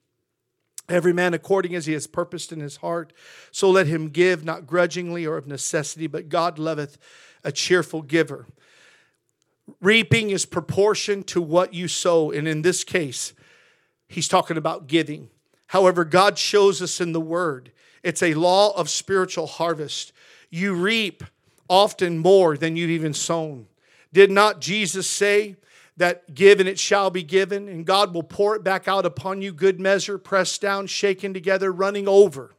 Every man according as he has purposed in his heart, so let him give, not grudgingly or of necessity, but God loveth a cheerful giver. Reaping is proportion to what you sow, and in this case, he's talking about giving. However, God shows us in the word, it's a law of spiritual harvest you reap often more than you've even sown. Did not Jesus say that give and it shall be given, and God will pour it back out upon you, good measure, pressed down, shaken together, running over?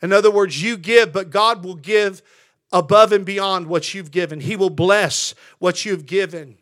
In other words, you give, but God will give above and beyond what you've given. He will bless what you've given.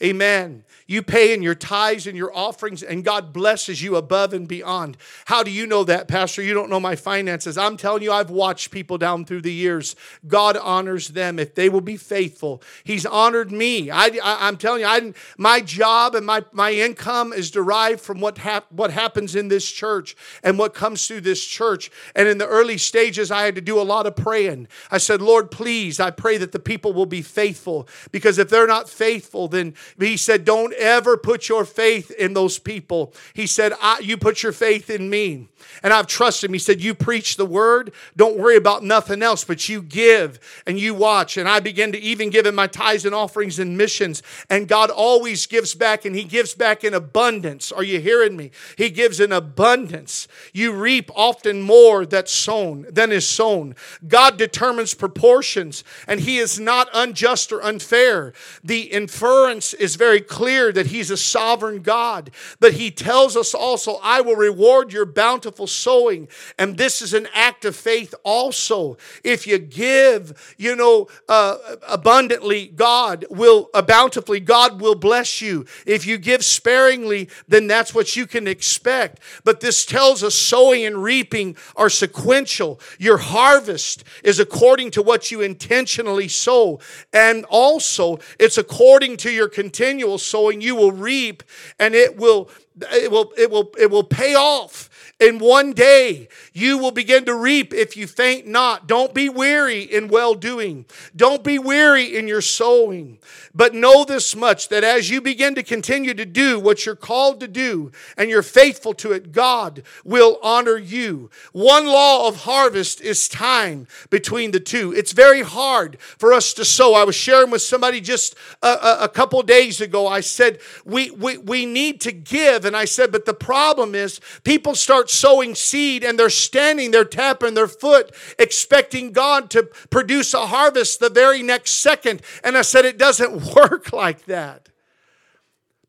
Amen. You pay in your tithes and your offerings, and God blesses you above and beyond. How do you know that, Pastor? You don't know my finances. I'm telling you, I've watched people down through the years. God honors them if they will be faithful. He's honored me. I, am telling you, I, my job and my, my income is derived from what, hap, what happens in this church and what comes through this church. And in the early stages, I had to do a lot of praying. I said, Lord, please, I pray that the people will be faithful because if they're not faithful, then he said, Don't ever put your faith in those people. He said, You put your faith in me. And I've trusted him. He said, You preach the word. Don't worry about nothing else, but you give and you watch. And I began to even give him my tithes and offerings and missions. And God always gives back, and he gives back in abundance. Are you hearing me? He gives in abundance. You reap often more that's sown than is sown. God determines proportions, and he is not unjust or unfair. The inference is very clear that He's a sovereign God, but He tells us also, I will reward your bountiful sowing. And this is an act of faith also. If you give, you know, uh, abundantly, God will, uh, bountifully, God will bless you. If you give sparingly, then that's what you can expect. But this tells us sowing and reaping are sequential. Your harvest is according to what you intentionally sow. And also, it's according to your continual sowing, you will reap and it will it will it will it will pay off in one day you will begin to reap if you faint not. Don't be weary in well doing don't be weary in your sowing. But know this much that as you begin to continue to do what you're called to do and you're faithful to it god will honor you. One law of harvest is time between the two. It's very hard for us to sow. I was sharing with somebody just a, a, a couple days ago. I said we, we we need to give. And I said, but the problem is people start sowing seed and they're standing there tapping their foot, expecting God to produce a harvest the very next second. And I said, it doesn't [laughs] work like that.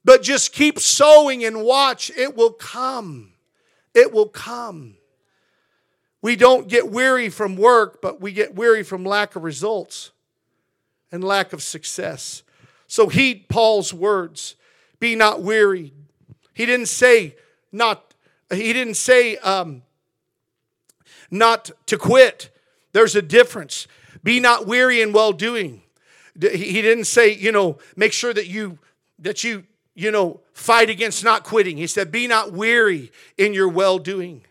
But just keep sowing and watch, it will come. It will come. We don't get weary from work, but we get weary from lack of results and lack of success. So heed Paul's words be not weary, he didn't say not, he didn't say um, not to quit. There's a difference. Be not weary in well doing. He didn't say, you know, make sure that you that you, you know, fight against not quitting. He said, be not weary in your well doing.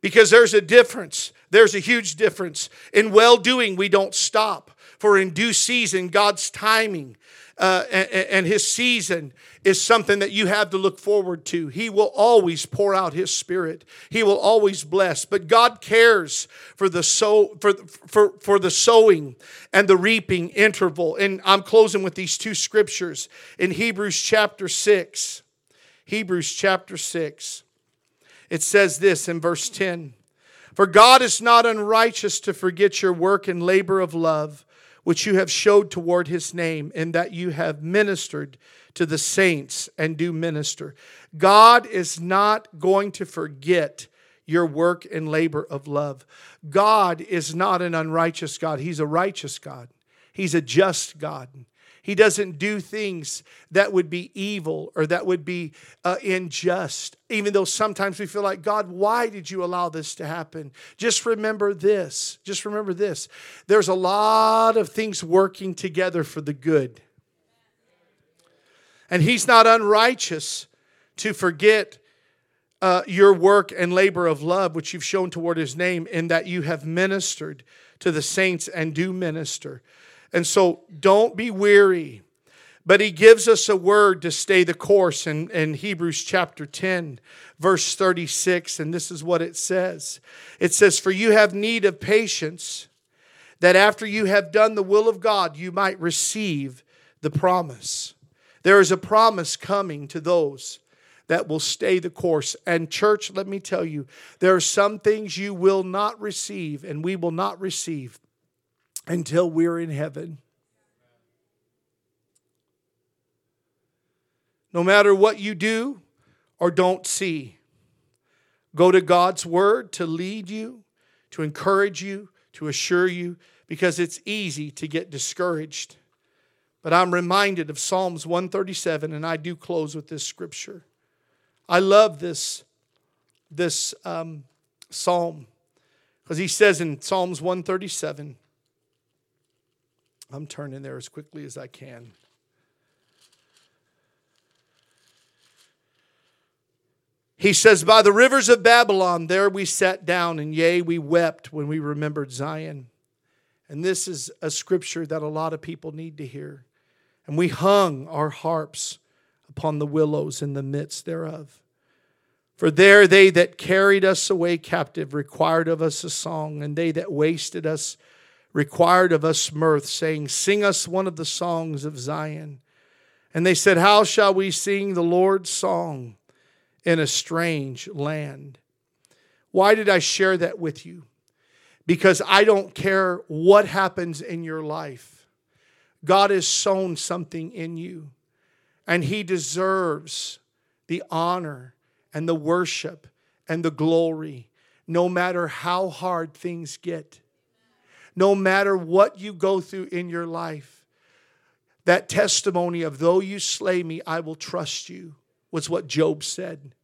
Because there's a difference. There's a huge difference. In well doing, we don't stop. For in due season, God's timing uh, and, and his season is something that you have to look forward to. He will always pour out his spirit. He will always bless. But God cares for the sow for, for, for the sowing and the reaping interval. And I'm closing with these two scriptures in Hebrews chapter 6. Hebrews chapter 6. It says this in verse 10. For God is not unrighteous to forget your work and labor of love which you have showed toward his name, in that you have ministered to the saints and do minister. God is not going to forget your work and labor of love. God is not an unrighteous God, He's a righteous God, He's a just God. He doesn't do things that would be evil or that would be uh, unjust, even though sometimes we feel like, God, why did you allow this to happen? Just remember this. Just remember this. There's a lot of things working together for the good. And He's not unrighteous to forget uh, your work and labor of love, which you've shown toward His name, in that you have ministered to the saints and do minister. And so don't be weary. But he gives us a word to stay the course in, in Hebrews chapter 10, verse 36. And this is what it says it says, For you have need of patience, that after you have done the will of God, you might receive the promise. There is a promise coming to those that will stay the course. And, church, let me tell you, there are some things you will not receive, and we will not receive until we're in heaven. No matter what you do or don't see, go to God's Word to lead you, to encourage you, to assure you, because it's easy to get discouraged. But I'm reminded of Psalms 137, and I do close with this scripture. I love this, this um, psalm because he says in Psalms 137, I'm turning there as quickly as I can. He says, By the rivers of Babylon, there we sat down, and yea, we wept when we remembered Zion. And this is a scripture that a lot of people need to hear. And we hung our harps upon the willows in the midst thereof. For there they that carried us away captive required of us a song, and they that wasted us required of us mirth, saying, Sing us one of the songs of Zion. And they said, How shall we sing the Lord's song in a strange land? Why did I share that with you? Because I don't care what happens in your life. God has sown something in you, and He deserves the honor and the worship and the glory, no matter how hard things get, no matter what you go through in your life. That testimony of, though you slay me, I will trust you, was what Job said.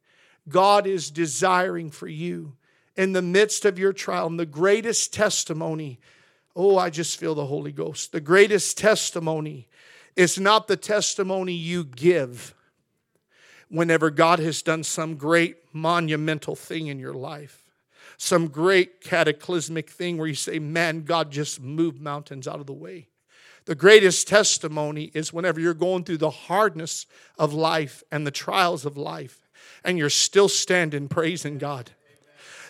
God is desiring for you in the midst of your trial. And the greatest testimony, oh, I just feel the Holy Ghost. The greatest testimony is not the testimony you give, whenever God has done some great monumental thing in your life, some great cataclysmic thing where you say, Man, God just moved mountains out of the way. The greatest testimony is whenever you're going through the hardness of life and the trials of life, and you're still standing praising God.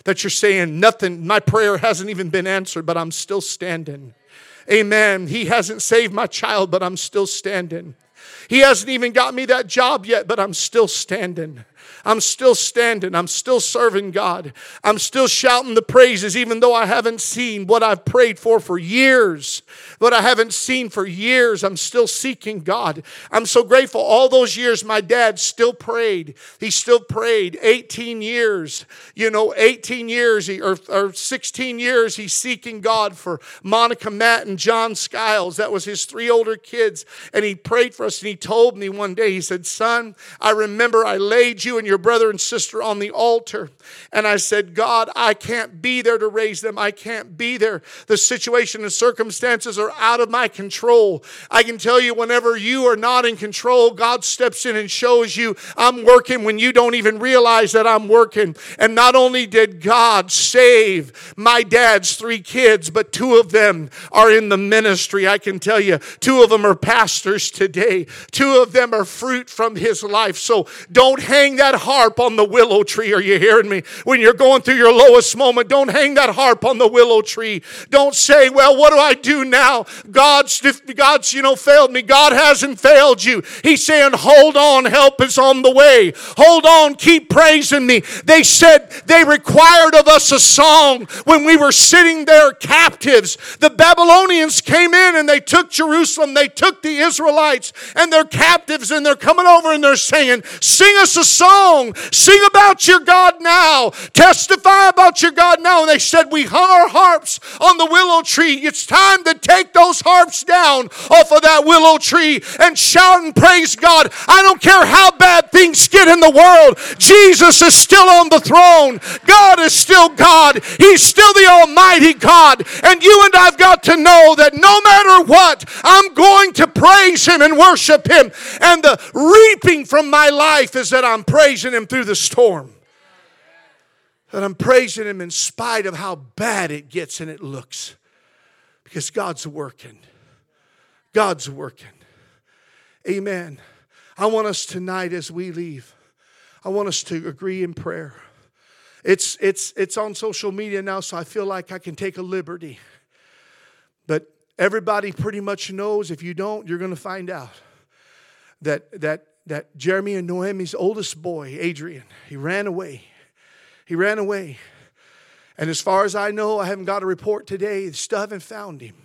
That you're saying, Nothing, my prayer hasn't even been answered, but I'm still standing. Amen. He hasn't saved my child, but I'm still standing. He hasn't even got me that job yet, but I'm still standing. I'm still standing. I'm still serving God. I'm still shouting the praises, even though I haven't seen what I've prayed for for years. What I haven't seen for years, I'm still seeking God. I'm so grateful. All those years, my dad still prayed. He still prayed 18 years. You know, 18 years or, or 16 years, he's seeking God for Monica Matt and John Skiles. That was his three older kids. And he prayed for us. And he told me one day, he said, Son, I remember I laid you and your your brother and sister on the altar. And I said, God, I can't be there to raise them. I can't be there. The situation and circumstances are out of my control. I can tell you, whenever you are not in control, God steps in and shows you I'm working when you don't even realize that I'm working. And not only did God save my dad's three kids, but two of them are in the ministry. I can tell you, two of them are pastors today, two of them are fruit from his life. So don't hang that harp on the willow tree. Are you hearing me? When you're going through your lowest moment, don't hang that harp on the willow tree. Don't say, well, what do I do now? God's, God's, you know, failed me. God hasn't failed you. He's saying, hold on, help is on the way. Hold on, keep praising me. They said they required of us a song when we were sitting there captives. The Babylonians came in and they took Jerusalem. They took the Israelites and they're captives and they're coming over and they're saying, sing us a song song. Sing about your God now. Testify about your God now. And they said, We hung our harps on the willow tree. It's time to take those harps down off of that willow tree and shout and praise God. I don't care how bad things get in the world. Jesus is still on the throne. God is still God. He's still the Almighty God. And you and I've got to know that no matter what, I'm going to praise Him and worship Him. And the reaping from my life is that I'm praising praising Him through the storm. That I'm praising Him in spite of how bad it gets and it looks. Because God's working. God's working. Amen. I want us tonight as we leave, I want us to agree in prayer. It's, it's, it's on social media now, so I feel like I can take a liberty. But everybody pretty much knows. If you don't, you're going to find out that, that that Jeremy and Noemi's oldest boy, Adrian, he ran away. He ran away. And as far as I know, I haven't got a report today. Still haven't found him.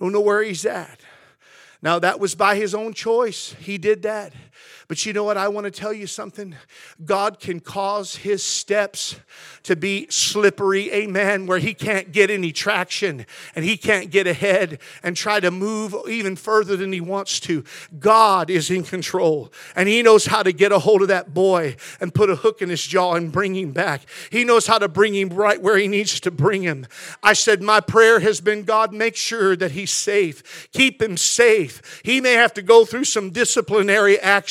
Don't know where he's at. Now, that was by his own choice. He did that. But you know what? I want to tell you something. God can cause his steps to be slippery, amen, where he can't get any traction and he can't get ahead and try to move even further than he wants to. God is in control and he knows how to get a hold of that boy and put a hook in his jaw and bring him back. He knows how to bring him right where he needs to bring him. I said, My prayer has been God, make sure that he's safe, keep him safe. He may have to go through some disciplinary action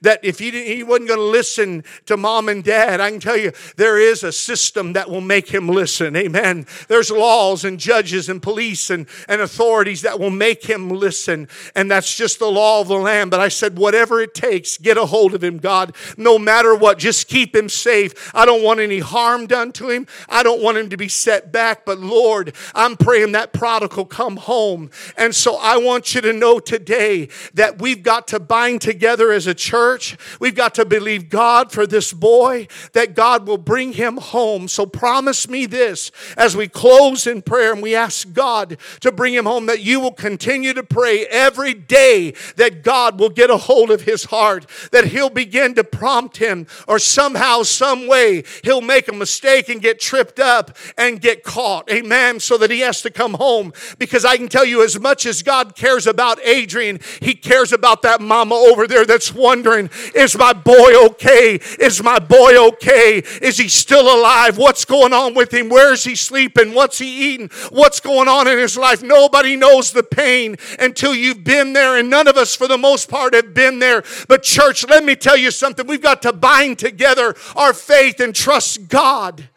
that if he, he wasn't going to listen to mom and dad, I can tell you there is a system that will make him listen. Amen. There's laws and judges and police and, and authorities that will make him listen. And that's just the law of the land. But I said, whatever it takes, get a hold of him, God. No matter what, just keep him safe. I don't want any harm done to him. I don't want him to be set back. But Lord, I'm praying that prodigal come home. And so I want you to know today that we've got to bind together as a church. We've got to believe God for this boy, that God will bring him home. So promise me this as we close in prayer and we ask God to bring him home, that you will continue to pray every day that God will get a hold of his heart, that he'll begin to prompt him, or somehow, some way, he'll make a mistake and get tripped up and get caught. Amen. So that he has to come home. Because I can tell you, as much as God cares about Adrian, he cares about that mama over there that's wondering, is my boy okay? Is my boy okay? Is he still alive? What's going on with him? Where is he sleeping? What's he eating? What's going on in his life? Nobody knows the pain until you've been there, and none of us, for the most part, have been there. But, church, let me tell you something. We've got to bind together our faith and trust God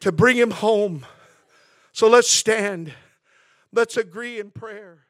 to bring him home. So let's stand. Let's agree in prayer.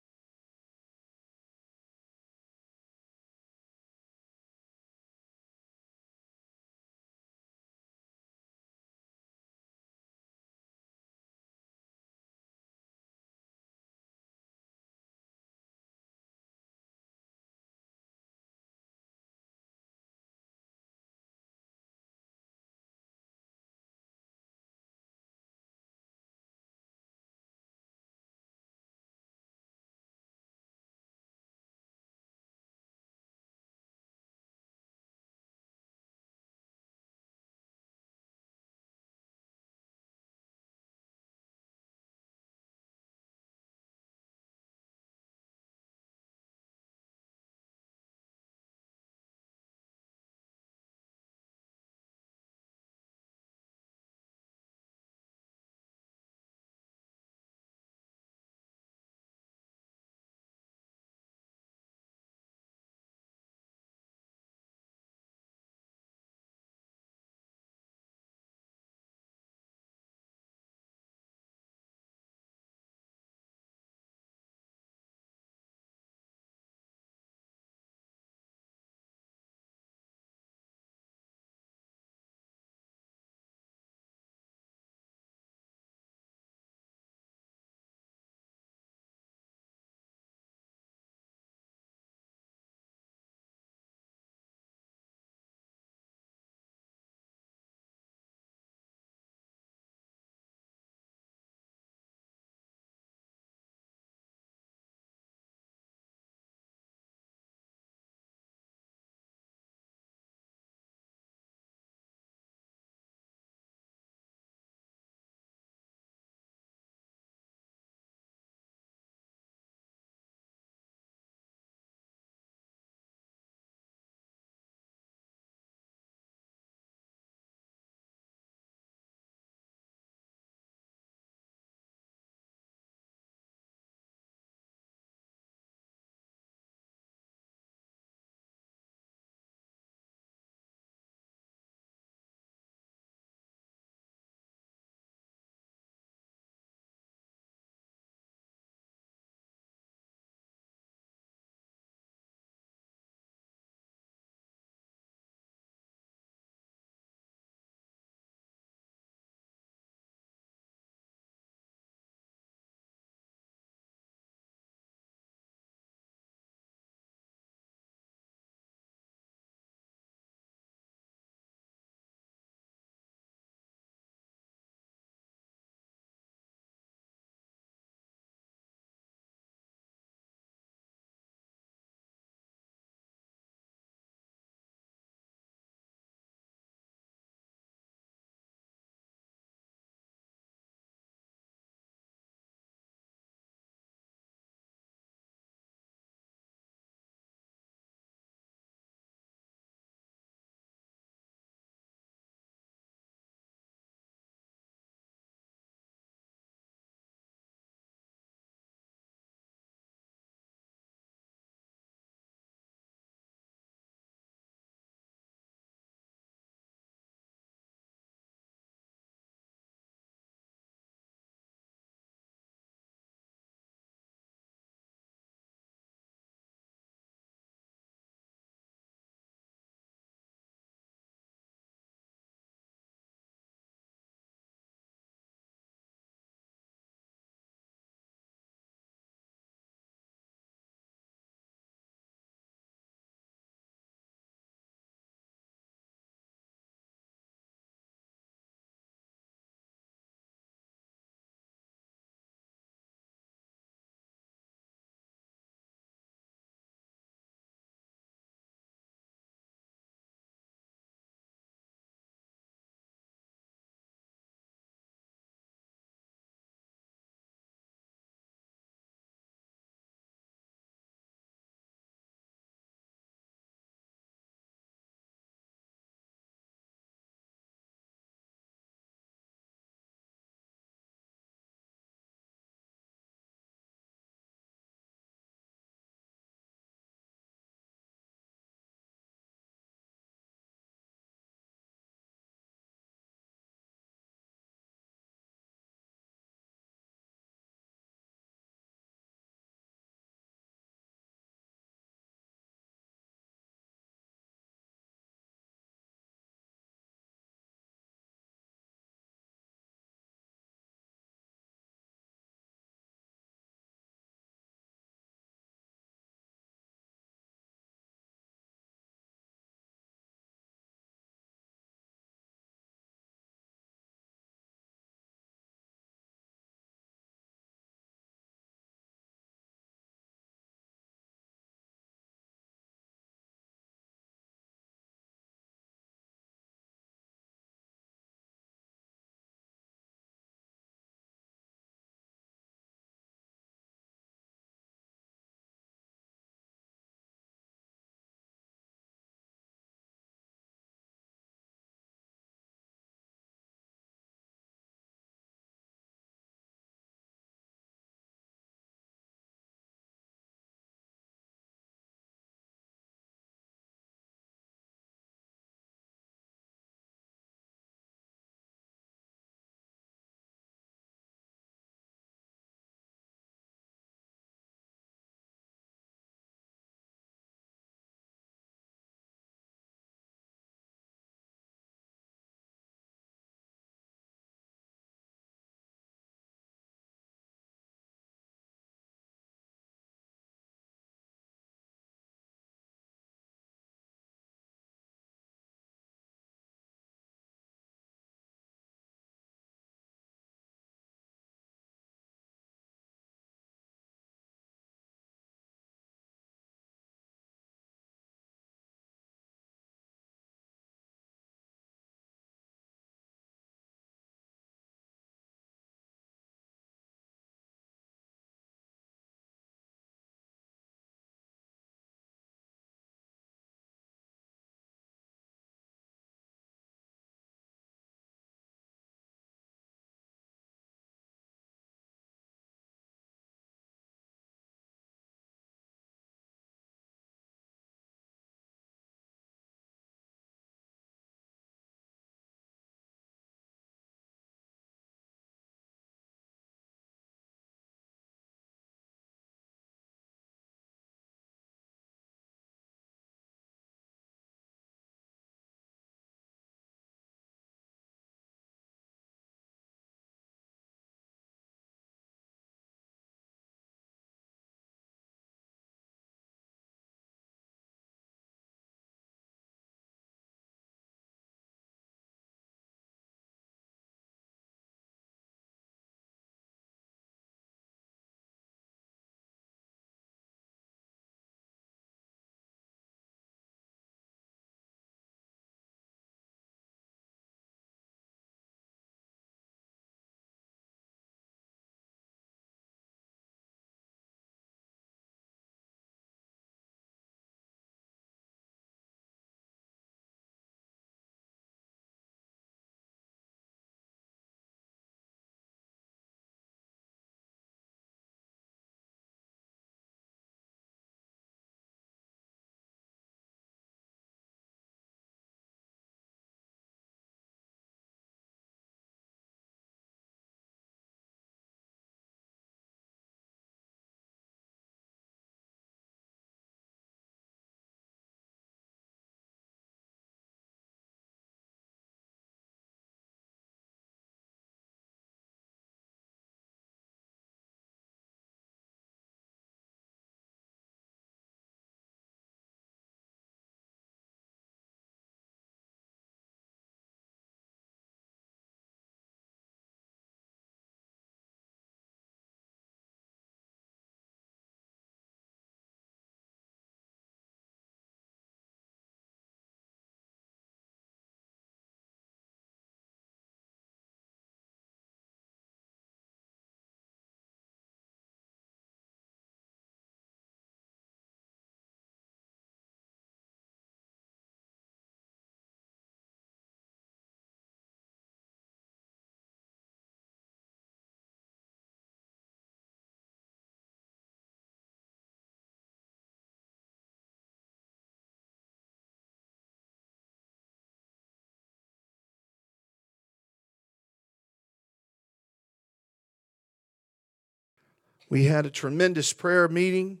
We had a tremendous prayer meeting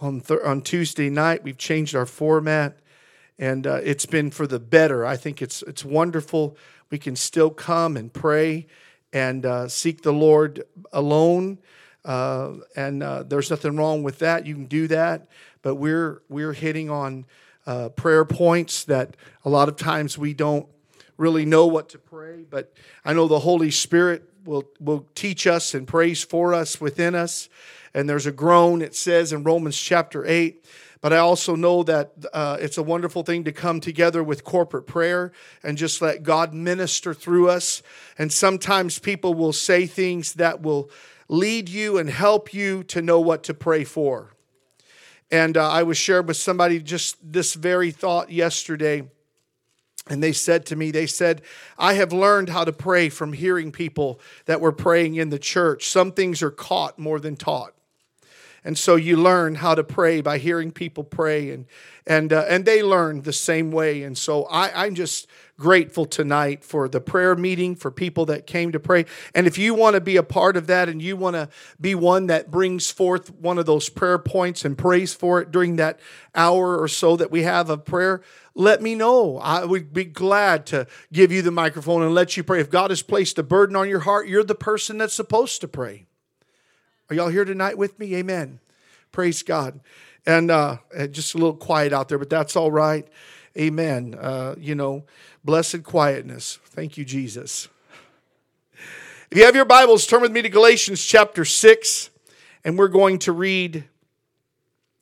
on, th- on Tuesday night. We've changed our format, and uh, it's been for the better. I think it's, it's wonderful. We can still come and pray and uh, seek the Lord alone. Uh, and uh, there's nothing wrong with that. You can do that, but we're we're hitting on uh, prayer points that a lot of times we don't really know what to pray. But I know the Holy Spirit will will teach us and prays for us within us. And there's a groan. It says in Romans chapter eight. But I also know that uh, it's a wonderful thing to come together with corporate prayer and just let God minister through us. And sometimes people will say things that will lead you and help you to know what to pray for. And uh, I was shared with somebody just this very thought yesterday. And they said to me, they said, I have learned how to pray from hearing people that were praying in the church. Some things are caught more than taught. And so you learn how to pray by hearing people pray, and and uh, and they learn the same way. And so I, I'm just grateful tonight for the prayer meeting for people that came to pray. And if you want to be a part of that, and you want to be one that brings forth one of those prayer points and prays for it during that hour or so that we have of prayer, let me know. I would be glad to give you the microphone and let you pray. If God has placed a burden on your heart, you're the person that's supposed to pray. Are y'all here tonight with me? Amen. Praise God. And uh, just a little quiet out there, but that's all right. Amen. Uh, you know, blessed quietness. Thank you, Jesus. If you have your Bibles, turn with me to Galatians chapter 6, and we're going to read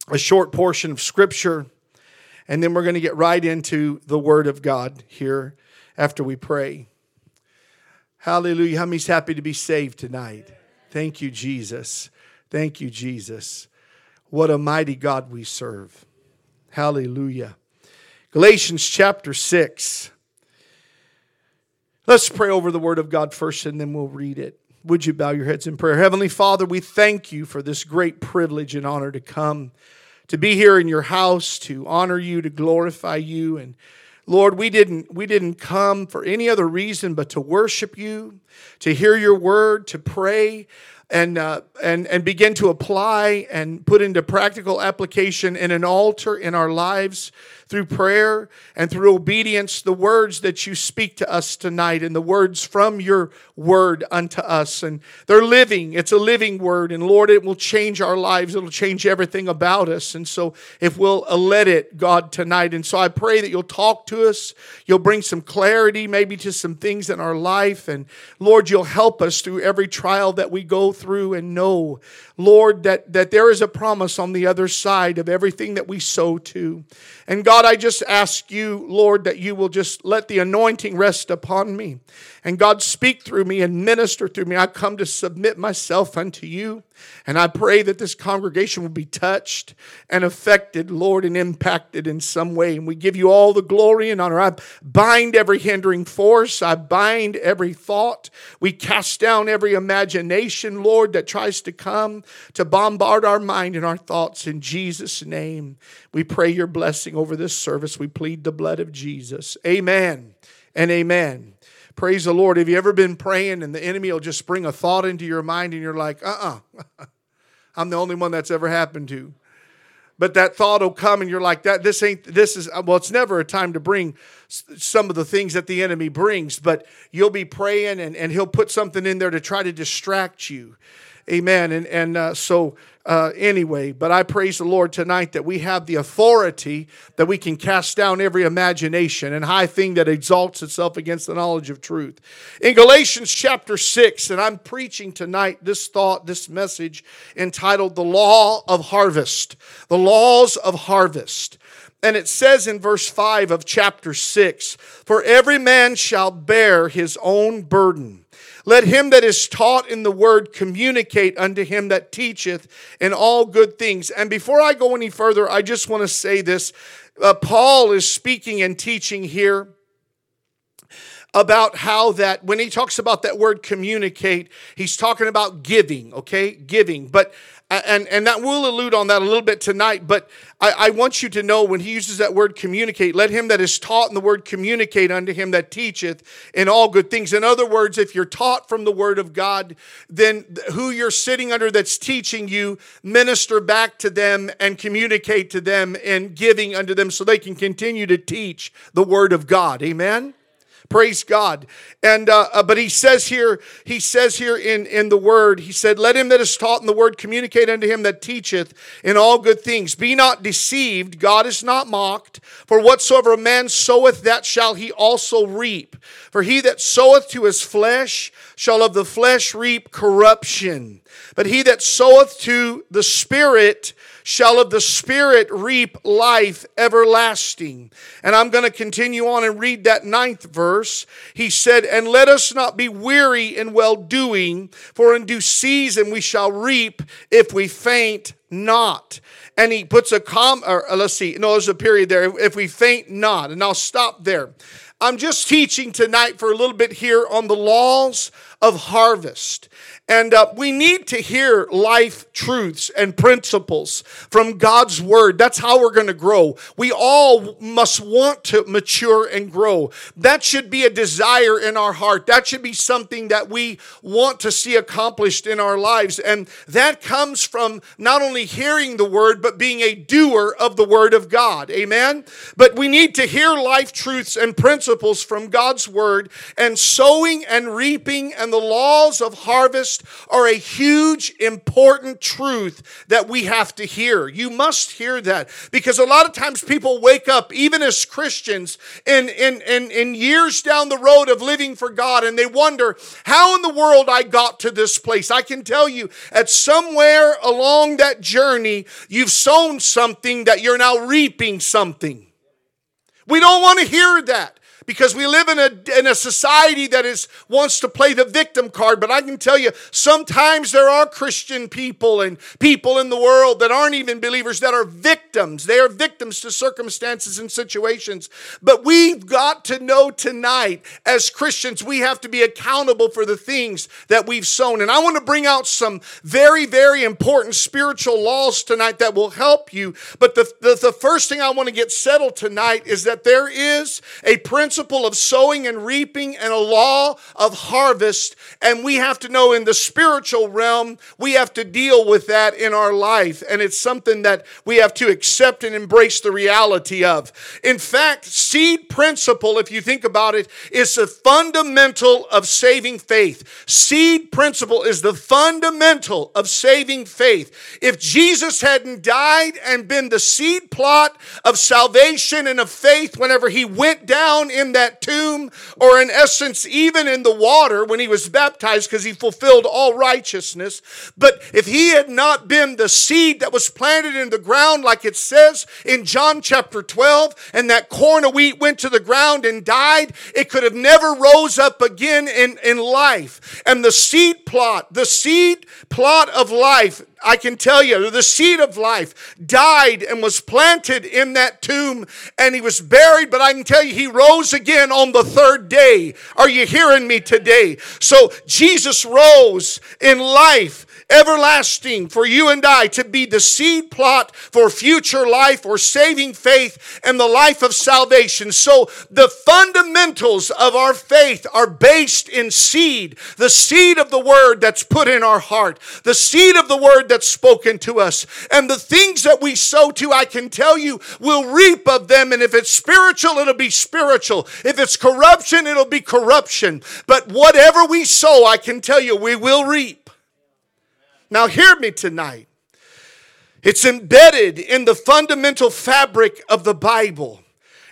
a short portion of Scripture, and then we're going to get right into the Word of God here after we pray. Hallelujah. How many's happy to be saved tonight? Thank you, Jesus. Thank you, Jesus. What a mighty God we serve. Hallelujah. Galatians chapter 6. Let's pray over the word of God first and then we'll read it. Would you bow your heads in prayer? Heavenly Father, we thank you for this great privilege and honor to come, to be here in your house, to honor you, to glorify you. And Lord, we didn't, we didn't come for any other reason but to worship you, to hear your word, to pray, and, uh, and, and begin to apply and put into practical application in an altar in our lives through prayer and through obedience the words that you speak to us tonight and the words from your word unto us. And they're living, it's a living word. And Lord, it will change our lives, it'll change everything about us. And so, if we'll let it, God, tonight. And so, I pray that you'll talk to us, you'll bring some clarity maybe to some things in our life. And Lord, you'll help us through every trial that we go through and know, Lord, that, that there is a promise on the other side of everything that we sow to. And God, I just ask you, Lord, that you will just let the anointing rest upon me. And God, speak through me and minister through me. I come to submit myself unto you. And I pray that this congregation will be touched and affected, Lord, and impacted in some way. And we give you all the glory and honor. I bind every hindering force, I bind every thought. We cast down every imagination, Lord, that tries to come to bombard our mind and our thoughts. In Jesus' name, we pray your blessing over this service. We plead the blood of Jesus. Amen and amen. Praise the Lord. Have you ever been praying and the enemy will just bring a thought into your mind and you're like, uh uh-uh. uh, [laughs] I'm the only one that's ever happened to. But that thought will come and you're like, that this ain't, this is, well, it's never a time to bring some of the things that the enemy brings, but you'll be praying and, and he'll put something in there to try to distract you. Amen. And, and uh, so, uh, anyway, but I praise the Lord tonight that we have the authority that we can cast down every imagination and high thing that exalts itself against the knowledge of truth. In Galatians chapter 6, and I'm preaching tonight this thought, this message entitled The Law of Harvest. The Laws of Harvest. And it says in verse 5 of chapter 6 For every man shall bear his own burden. Let him that is taught in the word communicate unto him that teacheth in all good things. And before I go any further, I just want to say this. Uh, Paul is speaking and teaching here about how that when he talks about that word communicate, he's talking about giving, okay? Giving. But and, and that we'll allude on that a little bit tonight, but I, I, want you to know when he uses that word communicate, let him that is taught in the word communicate unto him that teacheth in all good things. In other words, if you're taught from the word of God, then who you're sitting under that's teaching you, minister back to them and communicate to them and giving unto them so they can continue to teach the word of God. Amen? Praise God. And uh, uh, but he says here, he says here in, in the word, he said, Let him that is taught in the word communicate unto him that teacheth in all good things. Be not deceived, God is not mocked. For whatsoever a man soweth, that shall he also reap. For he that soweth to his flesh shall of the flesh reap corruption. But he that soweth to the Spirit shall of the Spirit reap life everlasting. And I'm going to continue on and read that ninth verse. He said, And let us not be weary in well doing, for in due season we shall reap if we faint not. And he puts a com, or uh, let's see, no, there's a period there. If we faint not, and I'll stop there. I'm just teaching tonight for a little bit here on the laws of harvest. And uh, we need to hear life truths and principles from God's word. That's how we're going to grow. We all must want to mature and grow. That should be a desire in our heart. That should be something that we want to see accomplished in our lives. And that comes from not only hearing the word, but being a doer of the word of God. Amen? But we need to hear life truths and principles from God's word and sowing and reaping and the laws of harvest are a huge, important truth that we have to hear. You must hear that because a lot of times people wake up, even as Christians, in, in, in, in years down the road of living for God, and they wonder how in the world I got to this place. I can tell you, at somewhere along that journey, you've sown something that you're now reaping something. We don't want to hear that because we live in a, in a society that is wants to play the victim card but i can tell you sometimes there are christian people and people in the world that aren't even believers that are victims. They are victims to circumstances and situations. But we've got to know tonight as christians we have to be accountable for the things that we've sown. And i want to bring out some very very important spiritual laws tonight that will help you. But the, the, the first thing i want to get settled tonight is that there is a principle principle of sowing and reaping and a law of harvest. And we have to know in the spiritual realm, we have to deal with that in our life. And it's something that we have to accept and embrace the reality of. In fact, seed principle, if you think about it, is the fundamental of saving faith. Seed principle is the fundamental of saving faith. If Jesus hadn't died and been the seed plot of salvation and of faith whenever he went down in in that tomb, or in essence, even in the water when he was baptized, because he fulfilled all righteousness. But if he had not been the seed that was planted in the ground, like it says in John chapter 12, and that corn of wheat went to the ground and died, it could have never rose up again in, in life. And the seed plot, the seed plot of life, I can tell you, the seed of life died and was planted in that tomb and he was buried, but I can tell you, he rose again on the third day. Are you hearing me today? So Jesus rose in life everlasting for you and I to be the seed plot for future life or saving faith and the life of salvation. So the fundamentals of our faith are based in seed, the seed of the word that's put in our heart, the seed of the word that's spoken to us. And the things that we sow to, I can tell you, will reap of them. And if it's spiritual, it'll be spiritual. If it's corruption, it'll be corruption. But whatever we sow, I can tell you, we will reap. Now, hear me tonight. It's embedded in the fundamental fabric of the Bible.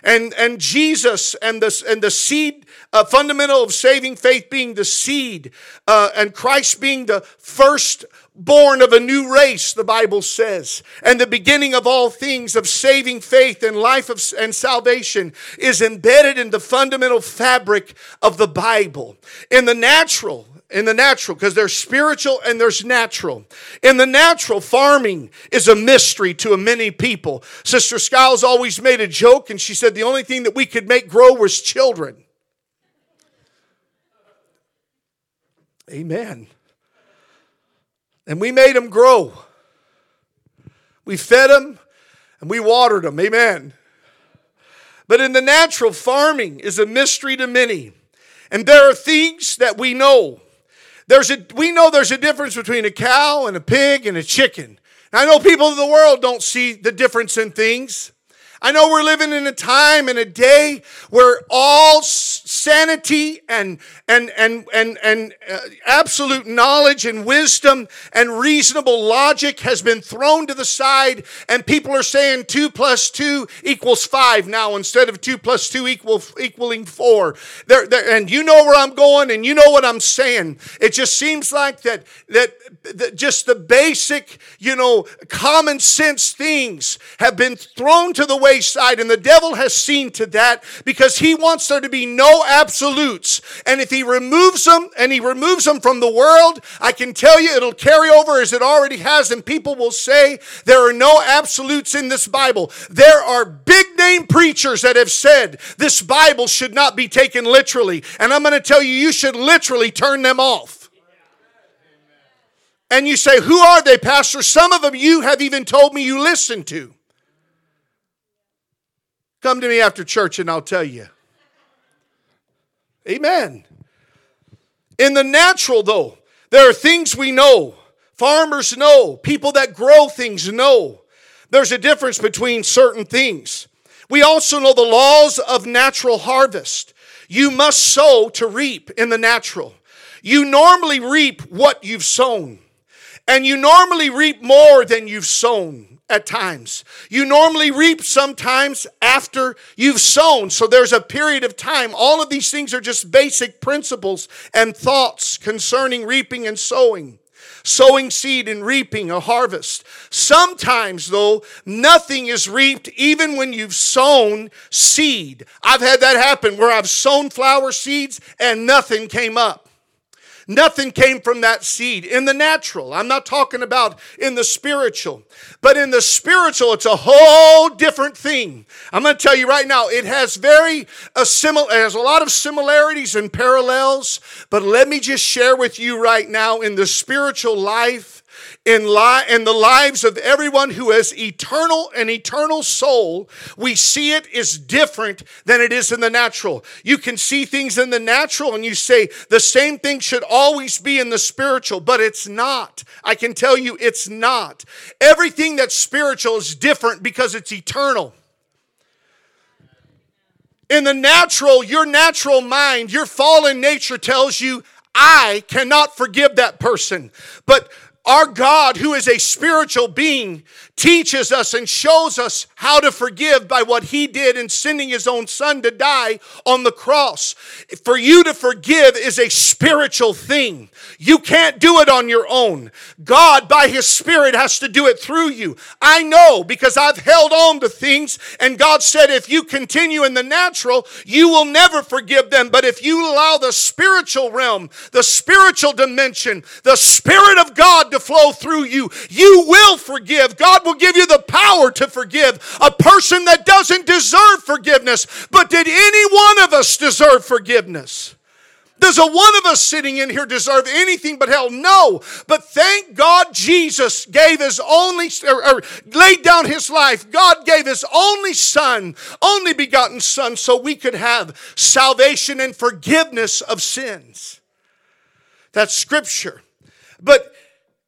And, and Jesus and the, and the seed, uh, fundamental of saving faith being the seed, uh, and Christ being the first born of a new race, the Bible says. And the beginning of all things of saving faith and life of, and salvation is embedded in the fundamental fabric of the Bible. In the natural, in the natural because there's spiritual and there's natural. In the natural, farming is a mystery to many people. Sister Skiles always made a joke and she said the only thing that we could make grow was children. Amen. And we made them grow. We fed them and we watered them. Amen. But in the natural, farming is a mystery to many. And there are things that we know. There's a, we know there's a difference between a cow and a pig and a chicken. I know people in the world don't see the difference in things. I know we're living in a time and a day where all sanity and and and and and uh, absolute knowledge and wisdom and reasonable logic has been thrown to the side, and people are saying two plus two equals five now instead of two plus two equal equaling four. There, and you know where I'm going, and you know what I'm saying. It just seems like that that, that just the basic, you know, common sense things have been thrown to the way wayside, and the devil has seen to that because he wants there to be no absolutes. And if he removes them and he removes them from the world, I can tell you it'll carry over as it already has, and people will say there are no absolutes in this Bible. There are big name preachers that have said this Bible should not be taken literally. And I'm going to tell you, you should literally turn them off. And you say, Who are they, Pastor? Some of them you have even told me you listen to. Come to me after church and I'll tell you. Amen. In the natural, though, there are things we know. Farmers know. People that grow things know. There's a difference between certain things. We also know the laws of natural harvest. You must sow to reap in the natural. You normally reap what you've sown, and you normally reap more than you've sown at times. You normally reap sometimes after you've sown. So there's a period of time. All of these things are just basic principles and thoughts concerning reaping and sowing. Sowing seed and reaping a harvest. Sometimes, though, nothing is reaped even when you've sown seed. I've had that happen where I've sown flower seeds and nothing came up. Nothing came from that seed in the natural. I'm not talking about in the spiritual. But in the spiritual, it's a whole different thing. I'm going to tell you right now, it has very a similar, it has a lot of similarities and parallels. But let me just share with you right now in the spiritual life in, li- in the lives of everyone who has eternal and eternal soul, we see it is different than it is in the natural. You can see things in the natural and you say the same thing should always be in the spiritual, but it's not. I can tell you it's not. Everything that's spiritual is different because it's eternal. In the natural, your natural mind, your fallen nature tells you, I cannot forgive that person. But our God, who is a spiritual being, teaches us and shows us how to forgive by what he did in sending his own son to die on the cross. For you to forgive is a spiritual thing. You can't do it on your own. God, by his spirit, has to do it through you. I know because I've held on to things, and God said, if you continue in the natural, you will never forgive them. But if you allow the spiritual realm, the spiritual dimension, the Spirit of God to flow through you, you will forgive. God will will give you the power to forgive a person that doesn't deserve forgiveness. But did any one of us deserve forgiveness? Does a one of us sitting in here deserve anything but hell? No. But thank God Jesus gave his only, or, or, laid down his life. God gave his only son, only begotten son, so we could have salvation and forgiveness of sins. That's scripture. But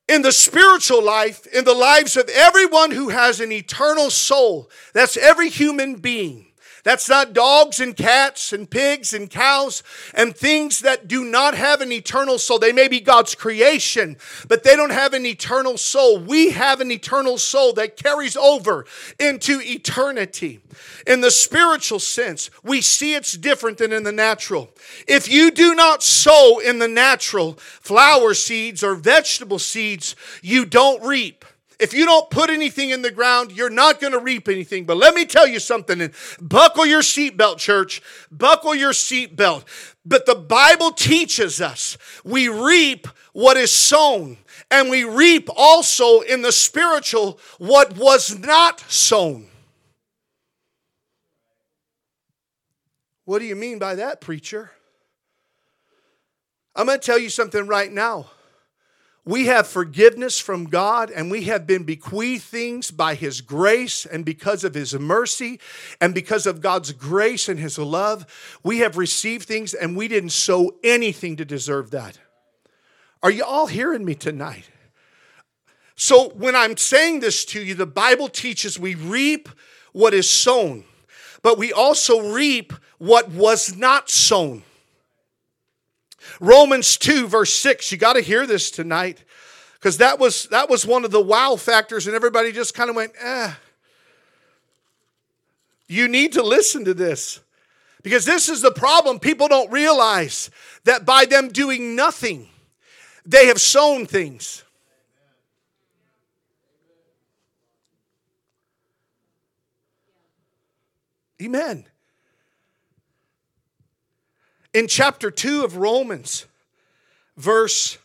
in the spiritual life, in the lives of everyone who has an eternal soul. That's every human being. That's not dogs and cats and pigs and cows and things that do not have an eternal soul. They may be God's creation, but they don't have an eternal soul. We have an eternal soul that carries over into eternity. In the spiritual sense, we see it's different than in the natural. If you do not sow in the natural flower seeds or vegetable seeds, you don't reap. If you don't put anything in the ground, you're not going to reap anything. But let me tell you something and buckle your seatbelt, church. Buckle your seatbelt. But the Bible teaches us we reap what is sown, and we reap also in the spiritual what was not sown. What do you mean by that, preacher? I'm going to tell you something right now. We have forgiveness from God and we have been bequeathed things by His grace and because of His mercy and because of God's grace and His love. We have received things and we didn't sow anything to deserve that. Are you all hearing me tonight? So, when I'm saying this to you, the Bible teaches we reap what is sown, but we also reap what was not sown. Romans 2, verse 6, you got to hear this tonight because that was, that was one of the wow factors, and everybody just kind of went, eh. You need to listen to this because this is the problem. People don't realize that by them doing nothing, they have sown things. Amen. In chapter 2 of Romans, verse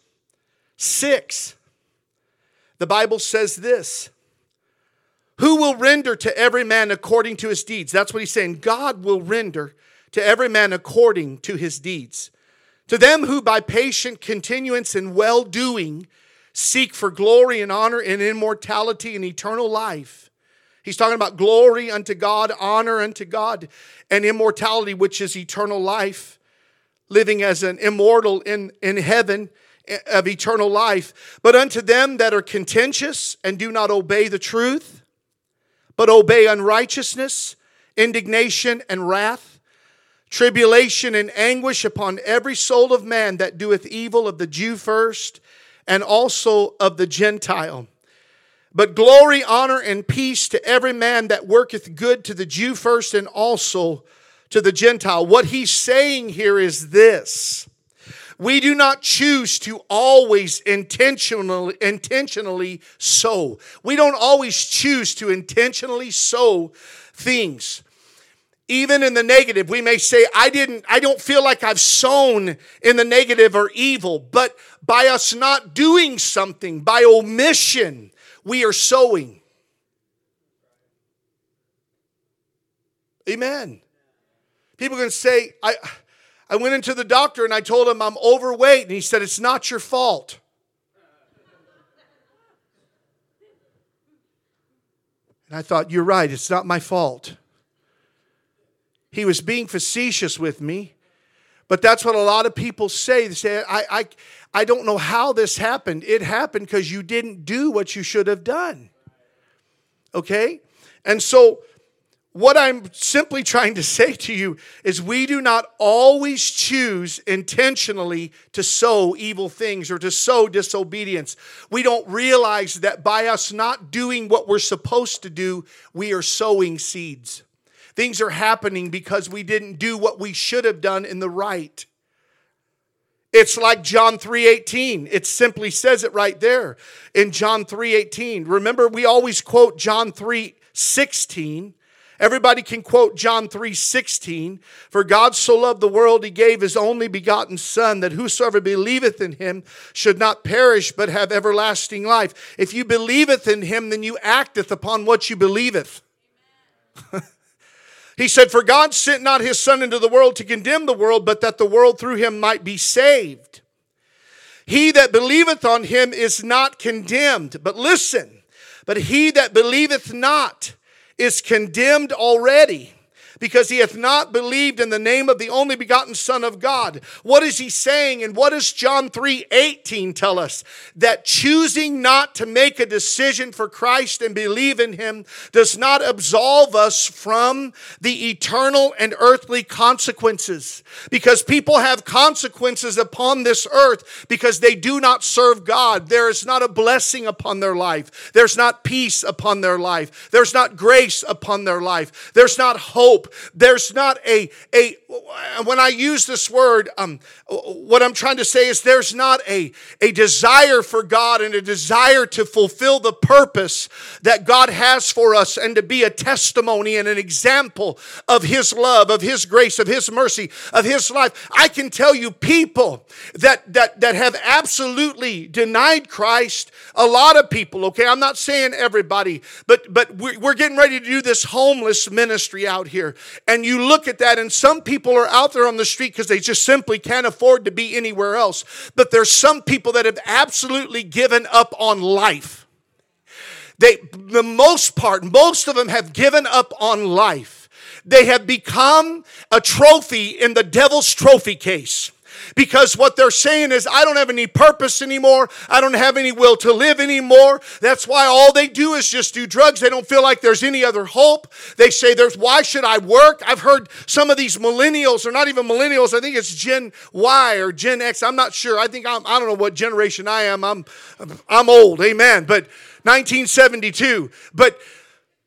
6, the Bible says this Who will render to every man according to his deeds? That's what he's saying. God will render to every man according to his deeds. To them who by patient continuance in well doing seek for glory and honor and immortality and eternal life. He's talking about glory unto God, honor unto God, and immortality, which is eternal life, living as an immortal in, in heaven eh, of eternal life. But unto them that are contentious and do not obey the truth, but obey unrighteousness, indignation, and wrath, tribulation and anguish upon every soul of man that doeth evil of the Jew first, and also of the Gentile. But glory, honor, and peace to every man that worketh good to the Jew first, and also to the Gentile. What he's saying here is this. We do not choose to always intentionally, intentionally sow. We don't always choose to intentionally sow things even in the negative we may say i didn't i don't feel like i've sown in the negative or evil but by us not doing something by omission we are sowing amen people can say i i went into the doctor and i told him i'm overweight and he said it's not your fault and i thought you're right it's not my fault he was being facetious with me. But that's what a lot of people say. They say, I, I, I don't know how this happened. It happened because you didn't do what you should have done. Okay? And so, what I'm simply trying to say to you is we do not always choose intentionally to sow evil things or to sow disobedience. We don't realize that by us not doing what we're supposed to do, we are sowing seeds. Things are happening because we didn't do what we should have done in the right. It's like John 3:18. It simply says it right there in John 3:18. Remember we always quote John 3:16. Everybody can quote John 3:16, for God so loved the world he gave his only begotten son that whosoever believeth in him should not perish but have everlasting life. If you believeth in him then you acteth upon what you believeth. [laughs] He said, For God sent not his Son into the world to condemn the world, but that the world through him might be saved. He that believeth on him is not condemned. But listen, but he that believeth not is condemned already because he hath not believed in the name of the only begotten Son of God. What is he saying? And what does John 3 18 tell us? That choosing not to make a decision for Christ and believe in him does not absolve us from the eternal and earthly consequences. Because people have consequences upon this earth because they do not serve God. There is not a blessing upon their life, there's not peace upon their life, there's not grace upon their life, there's not hope there's not a, a when I use this word, um, what I'm trying to say is there's not a, a desire for God and a desire to fulfill the purpose that God has for us and to be a testimony and an example of His love, of His grace, of His mercy, of His life. I can tell you people that, that, that have absolutely denied Christ, a lot of people, okay? I'm not saying everybody, but, but we're, we're getting ready to do this homeless ministry out here. And you look at that, and some people are out there on the street because they just simply can't afford to be anywhere else. But there's some people that have absolutely given up on life. They, the most part, most of them have given up on life. They have become a trophy in the devil's trophy case because what they're saying is, I don't have any purpose anymore. I don't have any will to live anymore. That's why all they do is just do drugs. They don't feel like there's any other hope. They say, there's, why should I work? I've heard some of these millennials, or not even millennials, I think it's Gen Y or Gen X. I'm not sure. I think I'm, I don't know what generation I am. I'm, I'm old. Amen. But 1972. But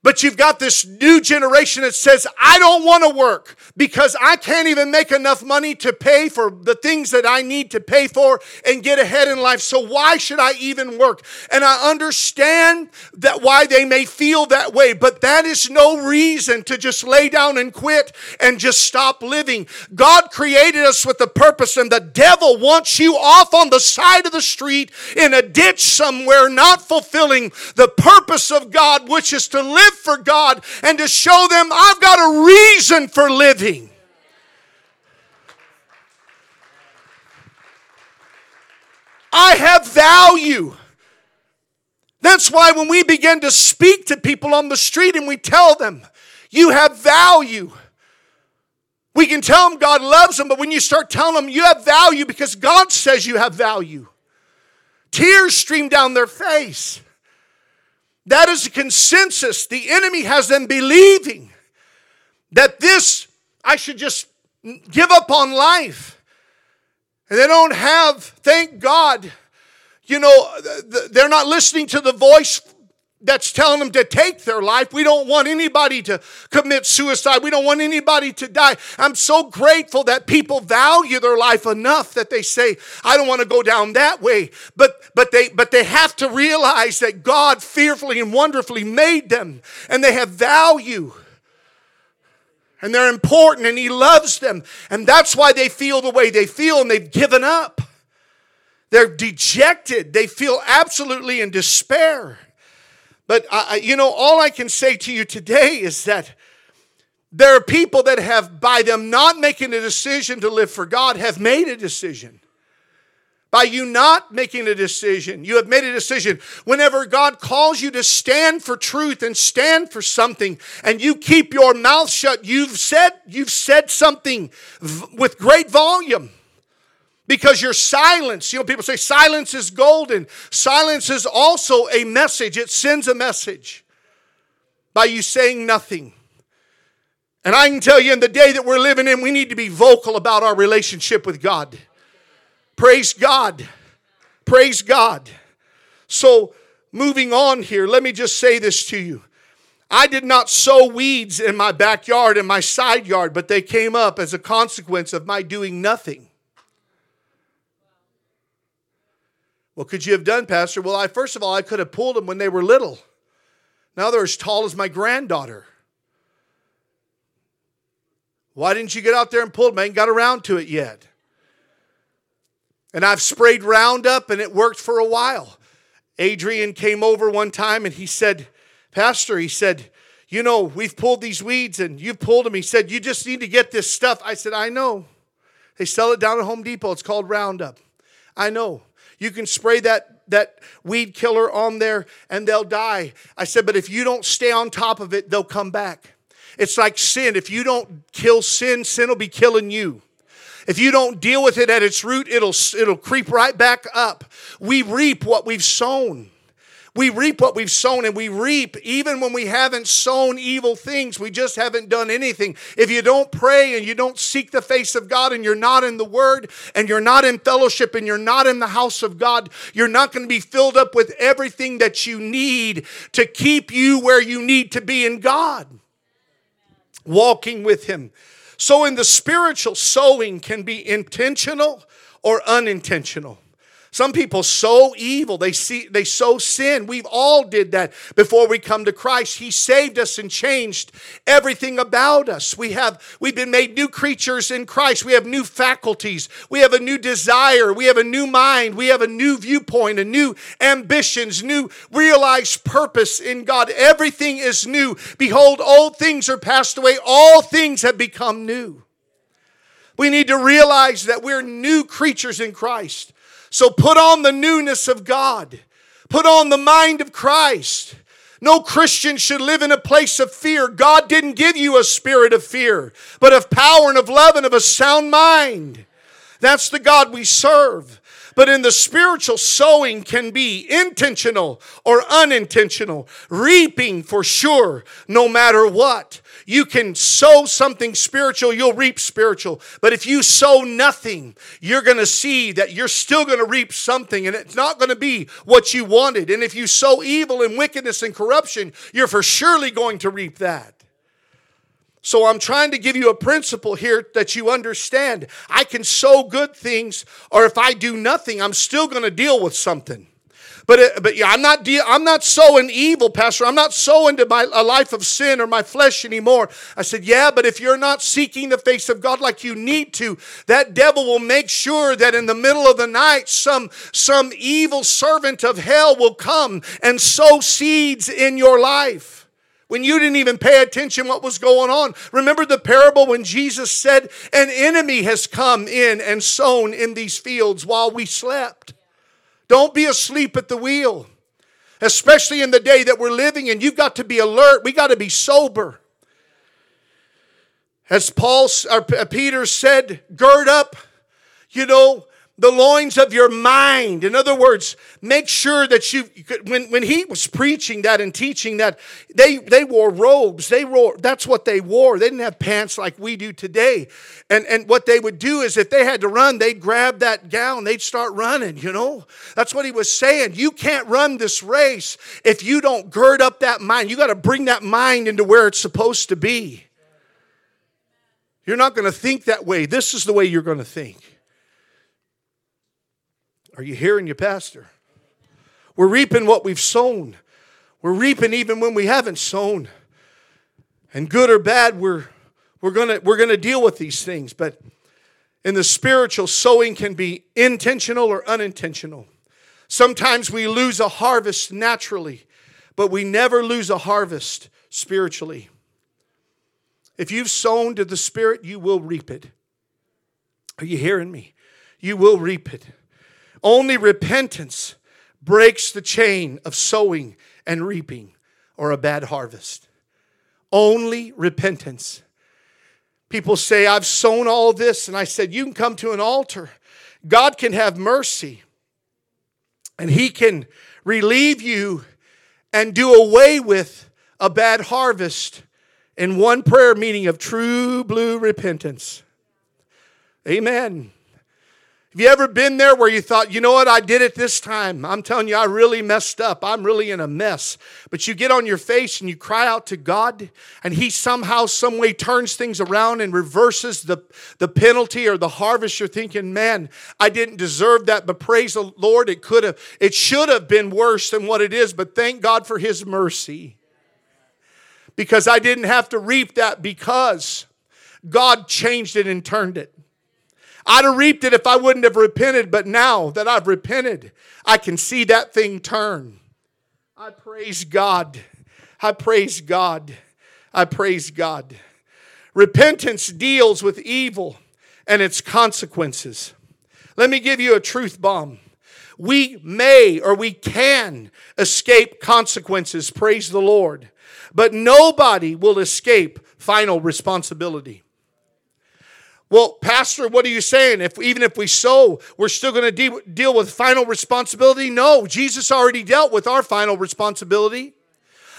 but you've got this new generation that says, I don't want to work because I can't even make enough money to pay for the things that I need to pay for and get ahead in life. So why should I even work? And I understand that why they may feel that way, but that is no reason to just lay down and quit and just stop living. God created us with a purpose and the devil wants you off on the side of the street in a ditch somewhere, not fulfilling the purpose of God, which is to live live for God and to show them I've got a reason for living. I have value. That's why when we begin to speak to people on the street and we tell them, you have value. We can tell them God loves them, but when you start telling them you have value because God says you have value, tears stream down their face. That is a consensus. The enemy has them believing that this, I should just give up on life. And they don't have, thank God, you know, they're not listening to the voice that's telling them to take their life. We don't want anybody to commit suicide. We don't want anybody to die. I'm so grateful that people value their life enough that they say, I don't want to go down that way. But but they but they have to realize that God fearfully and wonderfully made them and they have value. And they're important and he loves them. And that's why they feel the way they feel and they've given up. They're dejected. They feel absolutely in despair. But, uh, you know, all I can say to you today is that there are people that have, by them not making a decision to live for God, have made a decision. By you not making a decision, you have made a decision. Whenever God calls you to stand for truth and stand for something, and you keep your mouth shut, you've said, you've said something with great volume because your silence, you know, people say silence is golden. Silence is also a message, it sends a message by you saying nothing. And I can tell you in the day that we're living in, we need to be vocal about our relationship with God. Praise God. Praise God. So, moving on here, let me just say this to you. I did not sow weeds in my backyard and my side yard, but they came up as a consequence of my doing nothing. What could you have done, Pastor? Well, I first of all, I could have pulled them when they were little. Now they're as tall as my granddaughter. Why didn't you get out there and pull them? I ain't got around to it yet. And I've sprayed Roundup and it worked for a while. Adrian came over one time and he said, Pastor, he said, You know, we've pulled these weeds and you've pulled them. He said, You just need to get this stuff. I said, I know. They sell it down at Home Depot. It's called Roundup. I know. You can spray that, that weed killer on there and they'll die. I said, but if you don't stay on top of it, they'll come back. It's like sin. If you don't kill sin, sin will be killing you. If you don't deal with it at its root, it'll, it'll creep right back up. We reap what we've sown. We reap what we've sown, and we reap even when we haven't sown evil things. We just haven't done anything. If you don't pray and you don't seek the face of God, and you're not in the Word, and you're not in fellowship, and you're not in the house of God, you're not going to be filled up with everything that you need to keep you where you need to be in God, walking with Him. So, in the spiritual, sowing can be intentional or unintentional. Some people sow evil, they see they sow sin. We've all did that before we come to Christ. He saved us and changed everything about us. We have we've been made new creatures in Christ. We have new faculties. We have a new desire. We have a new mind. We have a new viewpoint, a new ambitions, new realized purpose in God. Everything is new. Behold, old things are passed away. All things have become new. We need to realize that we're new creatures in Christ. So put on the newness of God. Put on the mind of Christ. No Christian should live in a place of fear. God didn't give you a spirit of fear, but of power and of love and of a sound mind. That's the God we serve. But in the spiritual, sowing can be intentional or unintentional, reaping for sure, no matter what. You can sow something spiritual, you'll reap spiritual. But if you sow nothing, you're going to see that you're still going to reap something and it's not going to be what you wanted. And if you sow evil and wickedness and corruption, you're for surely going to reap that. So I'm trying to give you a principle here that you understand. I can sow good things, or if I do nothing, I'm still going to deal with something. But, uh, but yeah, I'm not, de- I'm not sowing evil, Pastor. I'm not sowing to my, a life of sin or my flesh anymore. I said, yeah, but if you're not seeking the face of God like you need to, that devil will make sure that in the middle of the night, some, some evil servant of hell will come and sow seeds in your life when you didn't even pay attention what was going on. Remember the parable when Jesus said, An enemy has come in and sown in these fields while we slept. Don't be asleep at the wheel, especially in the day that we're living in. You've got to be alert, we got to be sober. As Paul or Peter said, gird up, you know, the loins of your mind. In other words, make sure that you, when, when he was preaching that and teaching that, they, they wore robes. They wore, that's what they wore. They didn't have pants like we do today. And, and what they would do is if they had to run, they'd grab that gown, they'd start running, you know? That's what he was saying. You can't run this race if you don't gird up that mind. You got to bring that mind into where it's supposed to be. You're not going to think that way. This is the way you're going to think. Are you hearing your pastor? We're reaping what we've sown. We're reaping even when we haven't sown. And good or bad, we're, we're going we're gonna deal with these things. But in the spiritual, sowing can be intentional or unintentional. Sometimes we lose a harvest naturally, but we never lose a harvest spiritually. If you've sown to the Spirit, you will reap it. Are you hearing me? You will reap it. Only repentance breaks the chain of sowing and reaping or a bad harvest. Only repentance. People say, I've sown all this, and I said, You can come to an altar. God can have mercy, and He can relieve you and do away with a bad harvest in one prayer meeting of true blue repentance. Amen. Have you ever been there where you thought, you know what, I did it this time? I'm telling you, I really messed up. I'm really in a mess. But you get on your face and you cry out to God, and He somehow, some way turns things around and reverses the, the penalty or the harvest. You're thinking, man, I didn't deserve that, but praise the Lord, it could have, it should have been worse than what it is, but thank God for His mercy. Because I didn't have to reap that because God changed it and turned it. I'd have reaped it if I wouldn't have repented, but now that I've repented, I can see that thing turn. I praise God. I praise God. I praise God. Repentance deals with evil and its consequences. Let me give you a truth bomb. We may or we can escape consequences, praise the Lord, but nobody will escape final responsibility. Well, Pastor, what are you saying? If even if we sow, we're still going to de- deal with final responsibility? No, Jesus already dealt with our final responsibility.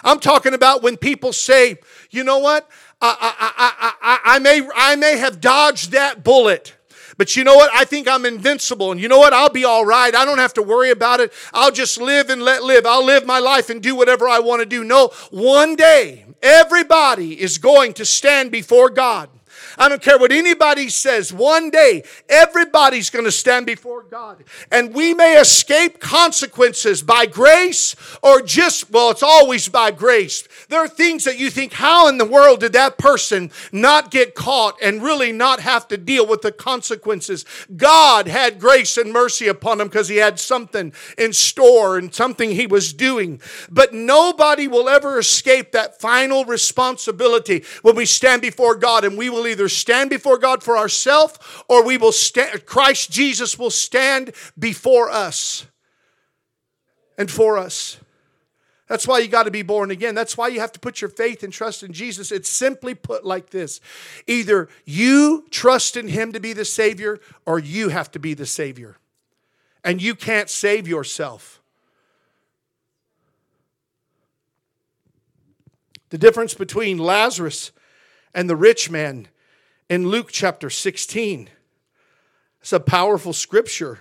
I'm talking about when people say, you know what? I, I, I, I, may, I may have dodged that bullet. But you know what? I think I'm invincible. And you know what? I'll be all right. I don't have to worry about it. I'll just live and let live. I'll live my life and do whatever I want to do. No, one day, everybody is going to stand before God. I don't care what anybody says. One day, everybody's going to stand before God. And we may escape consequences by grace or just, well, it's always by grace. There are things that you think, how in the world did that person not get caught and really not have to deal with the consequences? God had grace and mercy upon him because he had something in store and something he was doing. But nobody will ever escape that final responsibility when we stand before God and we will either stand before God for ourselves or we will stand, Christ Jesus will stand before us and for us. That's why you got to be born again. That's why you have to put your faith and trust in Jesus. It's simply put like this either you trust in Him to be the Savior, or you have to be the Savior. And you can't save yourself. The difference between Lazarus and the rich man in Luke chapter 16. It's a powerful scripture.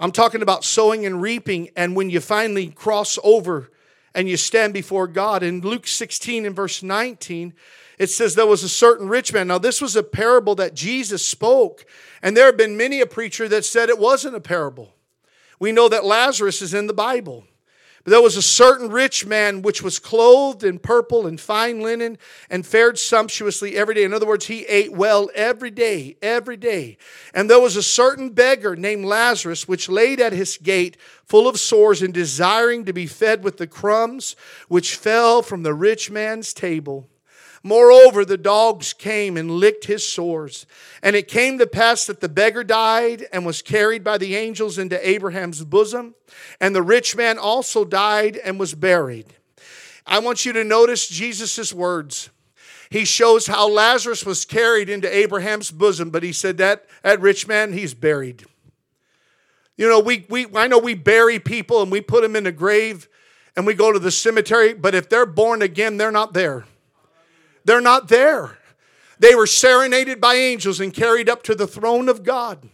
I'm talking about sowing and reaping, and when you finally cross over and you stand before God. In Luke 16 and verse 19, it says there was a certain rich man. Now, this was a parable that Jesus spoke, and there have been many a preacher that said it wasn't a parable. We know that Lazarus is in the Bible. There was a certain rich man which was clothed in purple and fine linen and fared sumptuously every day. In other words, he ate well every day, every day. And there was a certain beggar named Lazarus which laid at his gate full of sores and desiring to be fed with the crumbs which fell from the rich man's table. Moreover, the dogs came and licked his sores. And it came to pass that the beggar died and was carried by the angels into Abraham's bosom. And the rich man also died and was buried. I want you to notice Jesus' words. He shows how Lazarus was carried into Abraham's bosom, but he said that that rich man, he's buried. You know, we, we I know we bury people and we put them in a grave and we go to the cemetery, but if they're born again, they're not there. They're not there. They were serenaded by angels and carried up to the throne of God.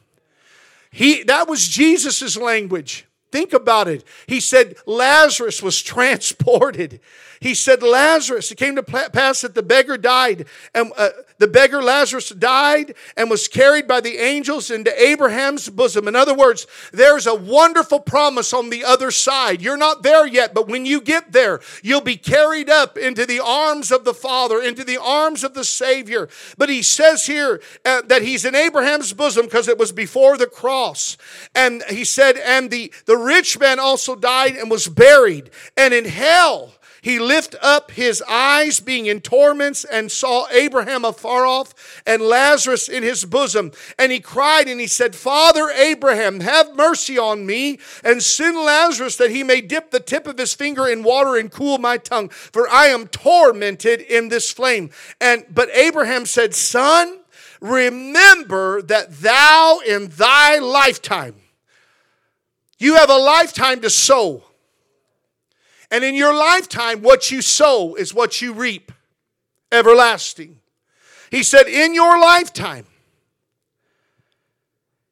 He, that was Jesus' language. Think about it. He said Lazarus was [laughs] transported. He said Lazarus. It came to pass that the beggar died, and uh, the beggar Lazarus died and was carried by the angels into Abraham's bosom. In other words, there's a wonderful promise on the other side. You're not there yet, but when you get there, you'll be carried up into the arms of the Father, into the arms of the Savior. But he says here uh, that he's in Abraham's bosom because it was before the cross. And he said, and the, the rich man also died and was buried. And in hell, he lifted up his eyes, being in torments, and saw Abraham afar off and Lazarus in his bosom. And he cried and he said, Father Abraham, have mercy on me, and send Lazarus that he may dip the tip of his finger in water and cool my tongue, for I am tormented in this flame. And but Abraham said, Son, remember that thou in thy lifetime you have a lifetime to sow. And in your lifetime, what you sow is what you reap everlasting. He said, In your lifetime,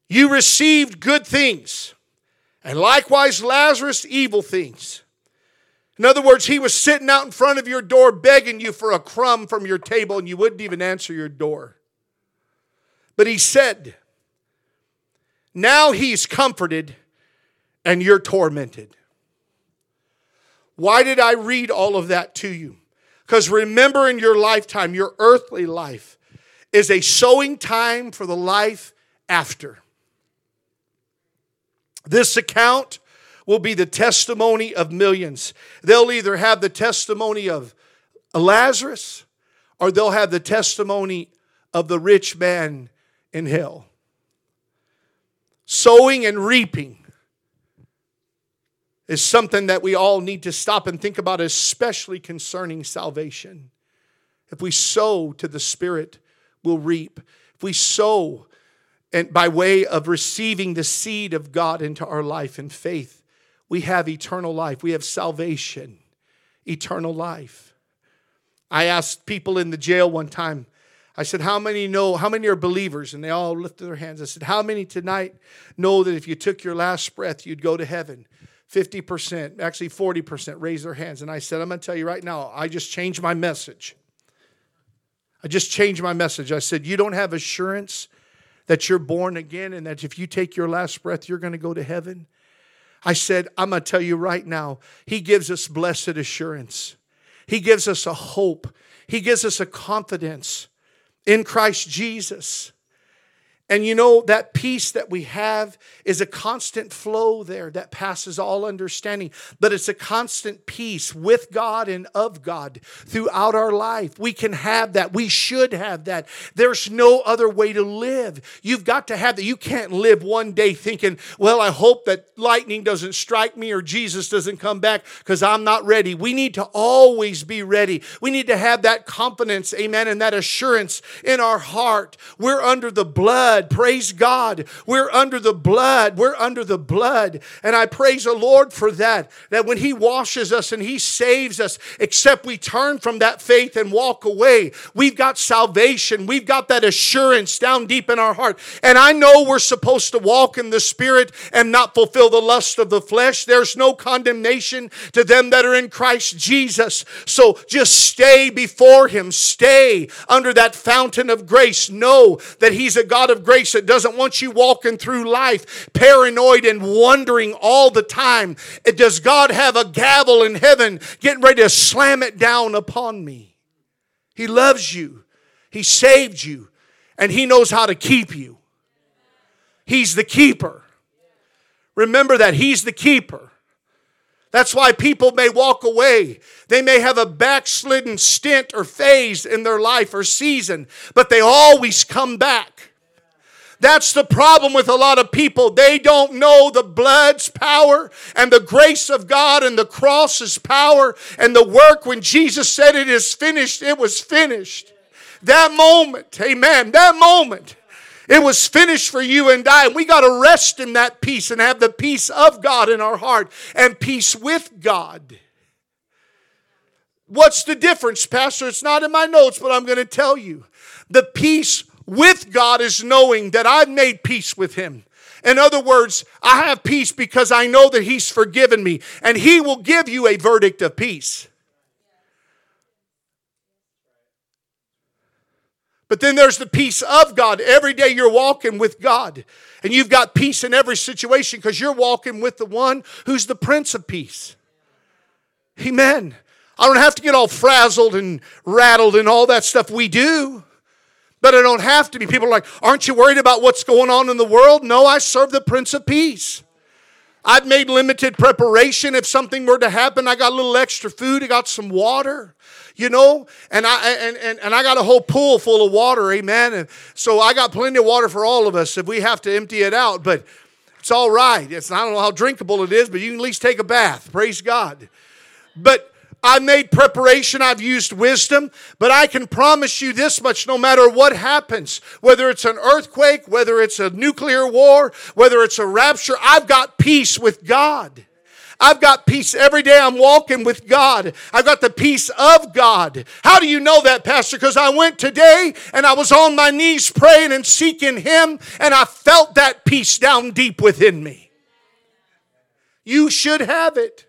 you received good things, and likewise Lazarus, evil things. In other words, he was sitting out in front of your door begging you for a crumb from your table, and you wouldn't even answer your door. But he said, Now he's comforted and you're tormented. Why did I read all of that to you? Because remember in your lifetime, your earthly life is a sowing time for the life after. This account will be the testimony of millions. They'll either have the testimony of Lazarus or they'll have the testimony of the rich man in hell. Sowing and reaping is something that we all need to stop and think about, especially concerning salvation. If we sow to the Spirit, we'll reap. If we sow and by way of receiving the seed of God into our life in faith, we have eternal life. We have salvation, eternal life. I asked people in the jail one time, I said, How many know, how many are believers? And they all lifted their hands. I said, How many tonight know that if you took your last breath, you'd go to heaven? 50%, actually 40% raised their hands. And I said, I'm going to tell you right now, I just changed my message. I just changed my message. I said, You don't have assurance that you're born again and that if you take your last breath, you're going to go to heaven. I said, I'm going to tell you right now, He gives us blessed assurance. He gives us a hope. He gives us a confidence in Christ Jesus. And you know, that peace that we have is a constant flow there that passes all understanding, but it's a constant peace with God and of God throughout our life. We can have that. We should have that. There's no other way to live. You've got to have that. You can't live one day thinking, well, I hope that lightning doesn't strike me or Jesus doesn't come back because I'm not ready. We need to always be ready. We need to have that confidence, amen, and that assurance in our heart. We're under the blood blood. Praise God. We're under the blood. We're under the blood. And I praise the Lord for that. That when He washes us and He saves us, except we turn from that faith and walk away, we've got salvation. We've got that assurance down deep in our heart. And I know we're supposed to walk in the Spirit and not fulfill the lust of the flesh. There's no condemnation to them that are in Christ Jesus. So just stay before Him. Stay under that fountain of grace. Know that He's a God of grace that doesn't want you walking through life paranoid and wondering all the time. Does God have a gavel in heaven getting ready to slam it down upon me? He loves you, He saved you, and He knows how to keep you. He's the keeper. Remember that He's the keeper. That's why people may walk away. They may have a backslidden stint or phase in their life or season, but they always come back. That's the problem with a lot of people. They don't know the blood's power and the grace of God and the cross's power and the work when Jesus said it is finished, it was finished. That moment, amen, that moment. It was finished for you and I. And we got to rest in that peace and have the peace of God in our heart and peace with God. What's the difference, Pastor? It's not in my notes, but I'm going to tell you. The peace with God is knowing that I've made peace with Him. In other words, I have peace because I know that He's forgiven me, and He will give you a verdict of peace. But then there's the peace of God. Every day you're walking with God, and you've got peace in every situation because you're walking with the one who's the Prince of Peace. Amen. I don't have to get all frazzled and rattled and all that stuff we do. But I don't have to be. People are like, aren't you worried about what's going on in the world? No, I serve the Prince of Peace. I've made limited preparation. If something were to happen, I got a little extra food, I got some water, you know, and I and, and, and I got a whole pool full of water, amen. And so I got plenty of water for all of us if we have to empty it out, but it's all right. It's I don't know how drinkable it is, but you can at least take a bath. Praise God. But I made preparation, I've used wisdom, but I can promise you this much no matter what happens, whether it's an earthquake, whether it's a nuclear war, whether it's a rapture, I've got peace with God. I've got peace every day I'm walking with God. I've got the peace of God. How do you know that, Pastor? Because I went today and I was on my knees praying and seeking Him, and I felt that peace down deep within me. You should have it.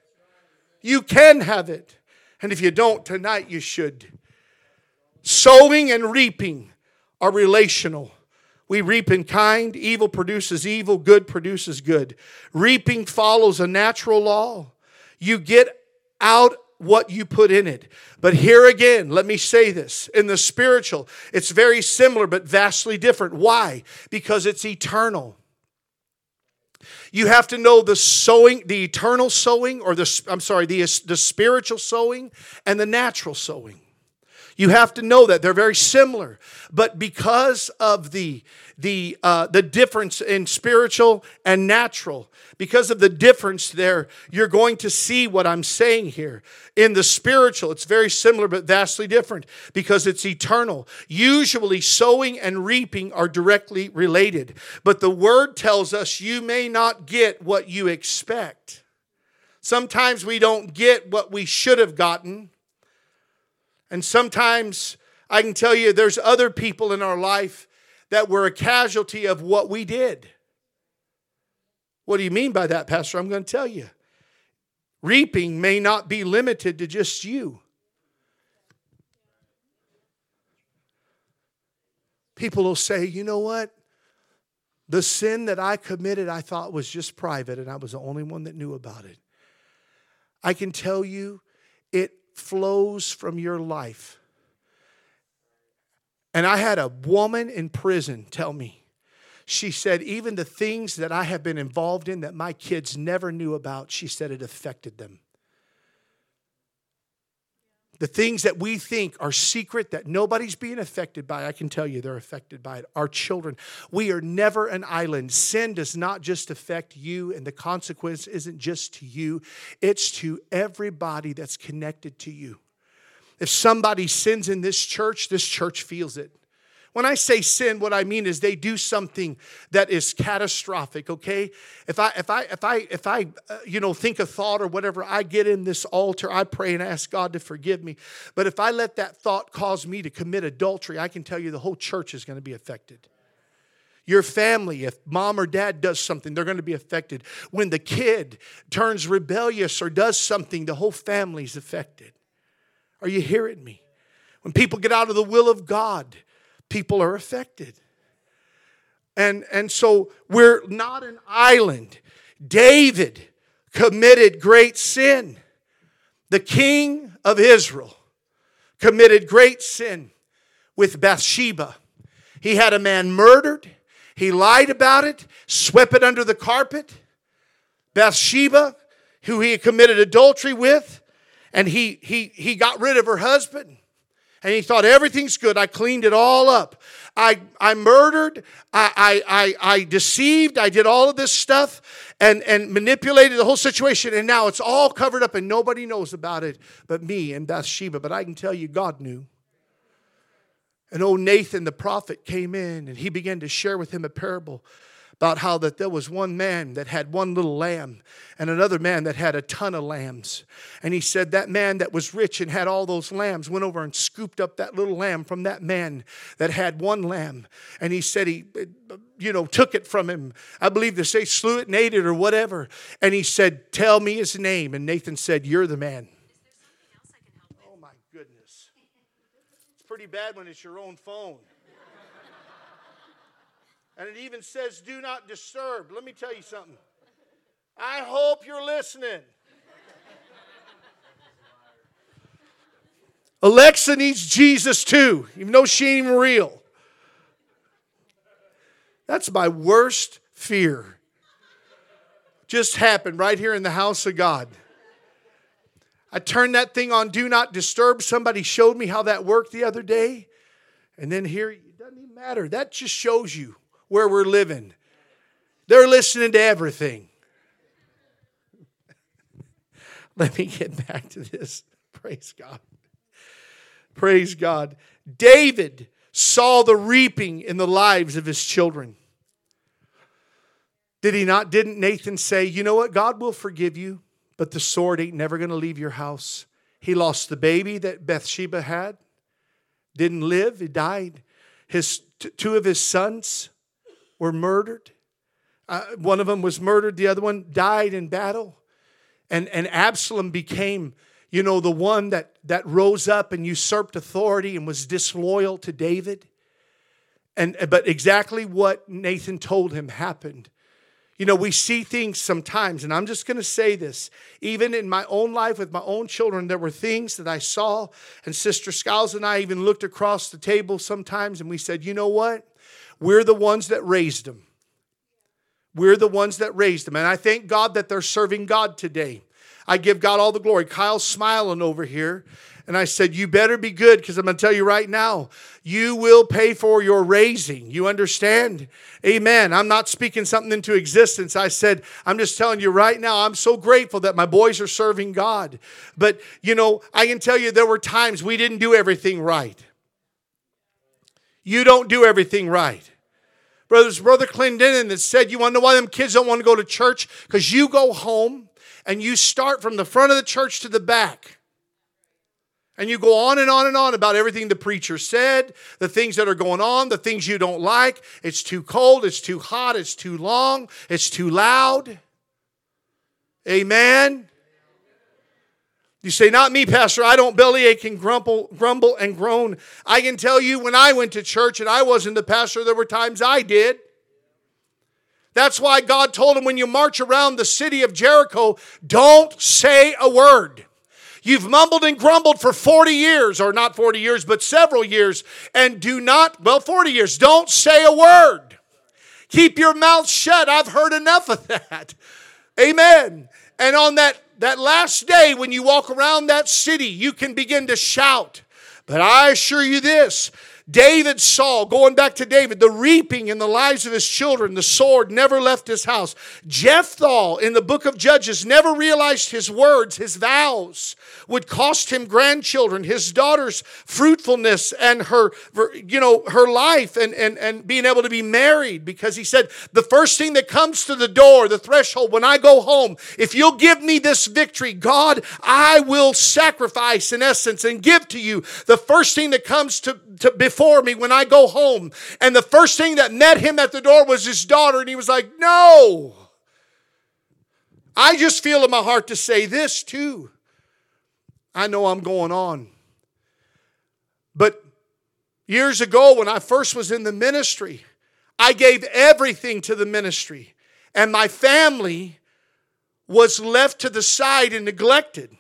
You can have it. And if you don't, tonight you should. Sowing and reaping are relational. We reap in kind, evil produces evil, good produces good. Reaping follows a natural law. You get out what you put in it. But here again, let me say this in the spiritual, it's very similar but vastly different. Why? Because it's eternal. You have to know the sowing, the eternal sowing, or the, I'm sorry, the, the spiritual sowing and the natural sowing. You have to know that they're very similar, but because of the the uh, the difference in spiritual and natural, because of the difference there, you're going to see what I'm saying here. In the spiritual, it's very similar but vastly different because it's eternal. Usually, sowing and reaping are directly related, but the word tells us you may not get what you expect. Sometimes we don't get what we should have gotten and sometimes I can tell you there's other people in our life that were a casualty of what we did. What do you mean by that, Pastor? I'm going to tell you. Reaping may not be limited to just you. People will say, you know what? The sin that I committed, I thought was just private, and I was the only one that knew about it. I can tell you, it flows from your life. And I had a woman in prison tell me, she said, even the things that I have been involved in that my kids never knew about, she said it affected them. The things that we think are secret that nobody's being affected by, I can tell you they're affected by it. Our children. We are never an island. Sin does not just affect you, and the consequence isn't just to you, it's to everybody that's connected to you. If somebody sins in this church, this church feels it. When I say sin, what I mean is they do something that is catastrophic, okay? If I if I if I if I uh, you know think a thought or whatever, I get in this altar, I pray and ask God to forgive me. But if I let that thought cause me to commit adultery, I can tell you the whole church is going to be affected. Your family, if mom or dad does something, they're going to be affected. When the kid turns rebellious or does something, the whole family's affected. Are you hearing me? When people get out of the will of God, people are affected. And, and so we're not an island. David committed great sin. The king of Israel committed great sin with Bathsheba. He had a man murdered. He lied about it, swept it under the carpet. Bathsheba, who he had committed adultery with, and he, he, he got rid of her husband and he thought everything's good. I cleaned it all up. I, I murdered, I, I, I, I deceived, I did all of this stuff and, and manipulated the whole situation, and now it's all covered up and nobody knows about it but me and Bathsheba. But I can tell you, God knew. And old Nathan the prophet came in and he began to share with him a parable about how that there was one man that had one little lamb and another man that had a ton of lambs. And he said that man that was rich and had all those lambs went over and scooped up that little lamb from that man that had one lamb. And he said he, you know, took it from him. I believe they say slew it and ate it or whatever. And he said, Tell me his name. And Nathan said, You're the man. Oh my goodness. It's pretty bad when it's your own phone. And it even says, do not disturb. Let me tell you something. I hope you're listening. Alexa needs Jesus too, even though she ain't even real. That's my worst fear. Just happened right here in the house of God. I turned that thing on do not disturb. Somebody showed me how that worked the other day. And then here, it doesn't even matter. That just shows you where we're living. They're listening to everything. [laughs] Let me get back to this. Praise God. Praise God. David saw the reaping in the lives of his children. Did he not? Didn't Nathan say, You know what? God will forgive you, but the sword ain't never going to leave your house. He lost the baby that Bathsheba had, didn't live, he died. His, two of his sons were murdered. Uh, one of them was murdered, the other one died in battle. And, and Absalom became, you know, the one that, that rose up and usurped authority and was disloyal to David. And, but exactly what Nathan told him happened. You know, we see things sometimes, and I'm just going to say this. Even in my own life with my own children, there were things that I saw, and Sister Skiles and I even looked across the table sometimes and we said, you know what? We're the ones that raised them. We're the ones that raised them. And I thank God that they're serving God today. I give God all the glory. Kyle's smiling over here. And I said, You better be good because I'm going to tell you right now, you will pay for your raising. You understand? Amen. I'm not speaking something into existence. I said, I'm just telling you right now, I'm so grateful that my boys are serving God. But, you know, I can tell you there were times we didn't do everything right you don't do everything right. Brothers, Brother Clendenin that said, You want to know why them kids don't want to go to church? Because you go home and you start from the front of the church to the back. And you go on and on and on about everything the preacher said, the things that are going on, the things you don't like. It's too cold, it's too hot, it's too long, it's too loud. Amen. You say, Not me, Pastor. I don't bellyache and grumble, grumble and groan. I can tell you when I went to church and I wasn't the pastor, there were times I did. That's why God told him when you march around the city of Jericho, don't say a word. You've mumbled and grumbled for 40 years, or not 40 years, but several years, and do not, well, 40 years, don't say a word. Keep your mouth shut. I've heard enough of [laughs] that. Amen. And on that, that last day, when you walk around that city, you can begin to shout. But I assure you this David saw, going back to David, the reaping in the lives of his children. The sword never left his house. Jephthah in the book of Judges never realized his words, his vows would cost him grandchildren, his daughter's fruitfulness and her, you know, her life and, and, and being able to be married because he said, the first thing that comes to the door, the threshold, when I go home, if you'll give me this victory, God, I will sacrifice in essence and give to you the first thing that comes to, to before me when I go home. And the first thing that met him at the door was his daughter, and he was like, No. I just feel in my heart to say this too. I know I'm going on. But years ago, when I first was in the ministry, I gave everything to the ministry, and my family was left to the side and neglected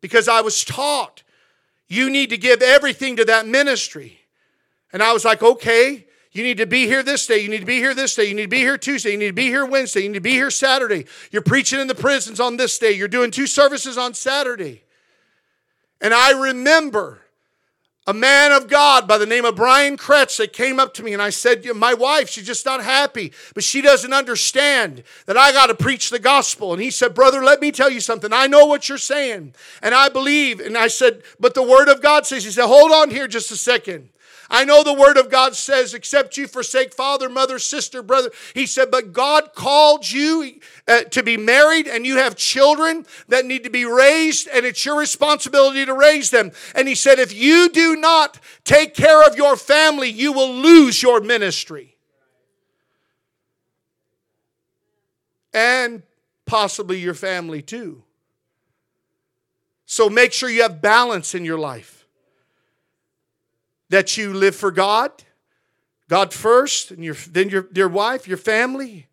because I was taught you need to give everything to that ministry. And I was like, okay, you need to be here this day. You need to be here this day. You need to be here Tuesday. You need to be here Wednesday. You need to be here Saturday. You're preaching in the prisons on this day. You're doing two services on Saturday. And I remember a man of God by the name of Brian Kretz that came up to me and I said, My wife, she's just not happy, but she doesn't understand that I got to preach the gospel. And he said, Brother, let me tell you something. I know what you're saying, and I believe. And I said, But the word of God says, He said, Hold on here just a second. I know the word of God says, except you forsake father, mother, sister, brother. He said, but God called you uh, to be married and you have children that need to be raised and it's your responsibility to raise them. And he said, if you do not take care of your family, you will lose your ministry. And possibly your family too. So make sure you have balance in your life that you live for God, God first, and your, then your, your wife, your family,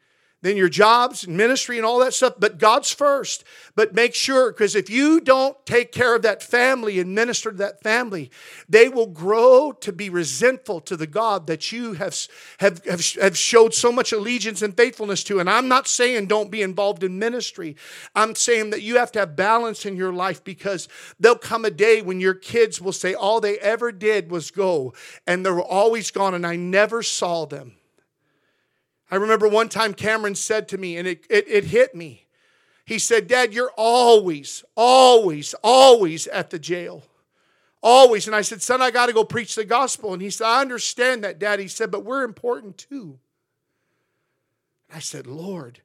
then your jobs and ministry and all that stuff, but God's first. But make sure, because if you don't take care of that family and minister to that family, they will grow to be resentful to the God that you have, have, have, have showed so much allegiance and faithfulness to. And I'm not saying don't be involved in ministry. I'm saying that you have to have balance in your life because there'll come a day when your kids will say all they ever did was go and they were always gone and I never saw them. I remember one time Cameron said to me, and it, it, it hit me. He said, Dad, you're always, always, always at the jail. Always. And I said, Son, I got to go preach the gospel. And he said, I understand that, Dad. He said, but we're important too. I said, Lord,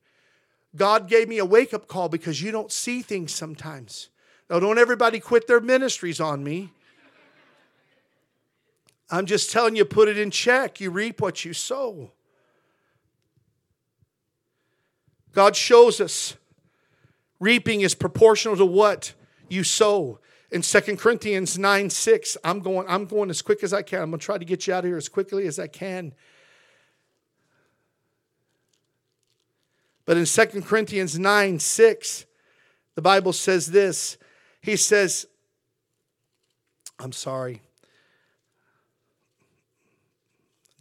God gave me a wake up call because you don't see things sometimes. Now, don't everybody quit their ministries on me. I'm just telling you, put it in check. You reap what you sow. God shows us reaping is proportional to what you sow. In 2 Corinthians 9 6, I'm going, I'm going as quick as I can. I'm going to try to get you out of here as quickly as I can. But in 2 Corinthians 9 6, the Bible says this. He says, I'm sorry.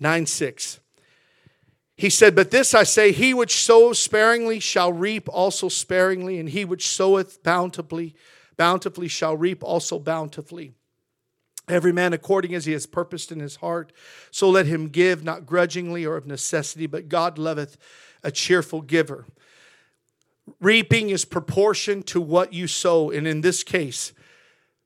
9 6. He said, But this I say, he which sows sparingly shall reap also sparingly, and he which soweth bountifully, bountifully shall reap also bountifully. Every man according as he has purposed in his heart, so let him give, not grudgingly or of necessity, but God loveth a cheerful giver. Reaping is proportion to what you sow, and in this case,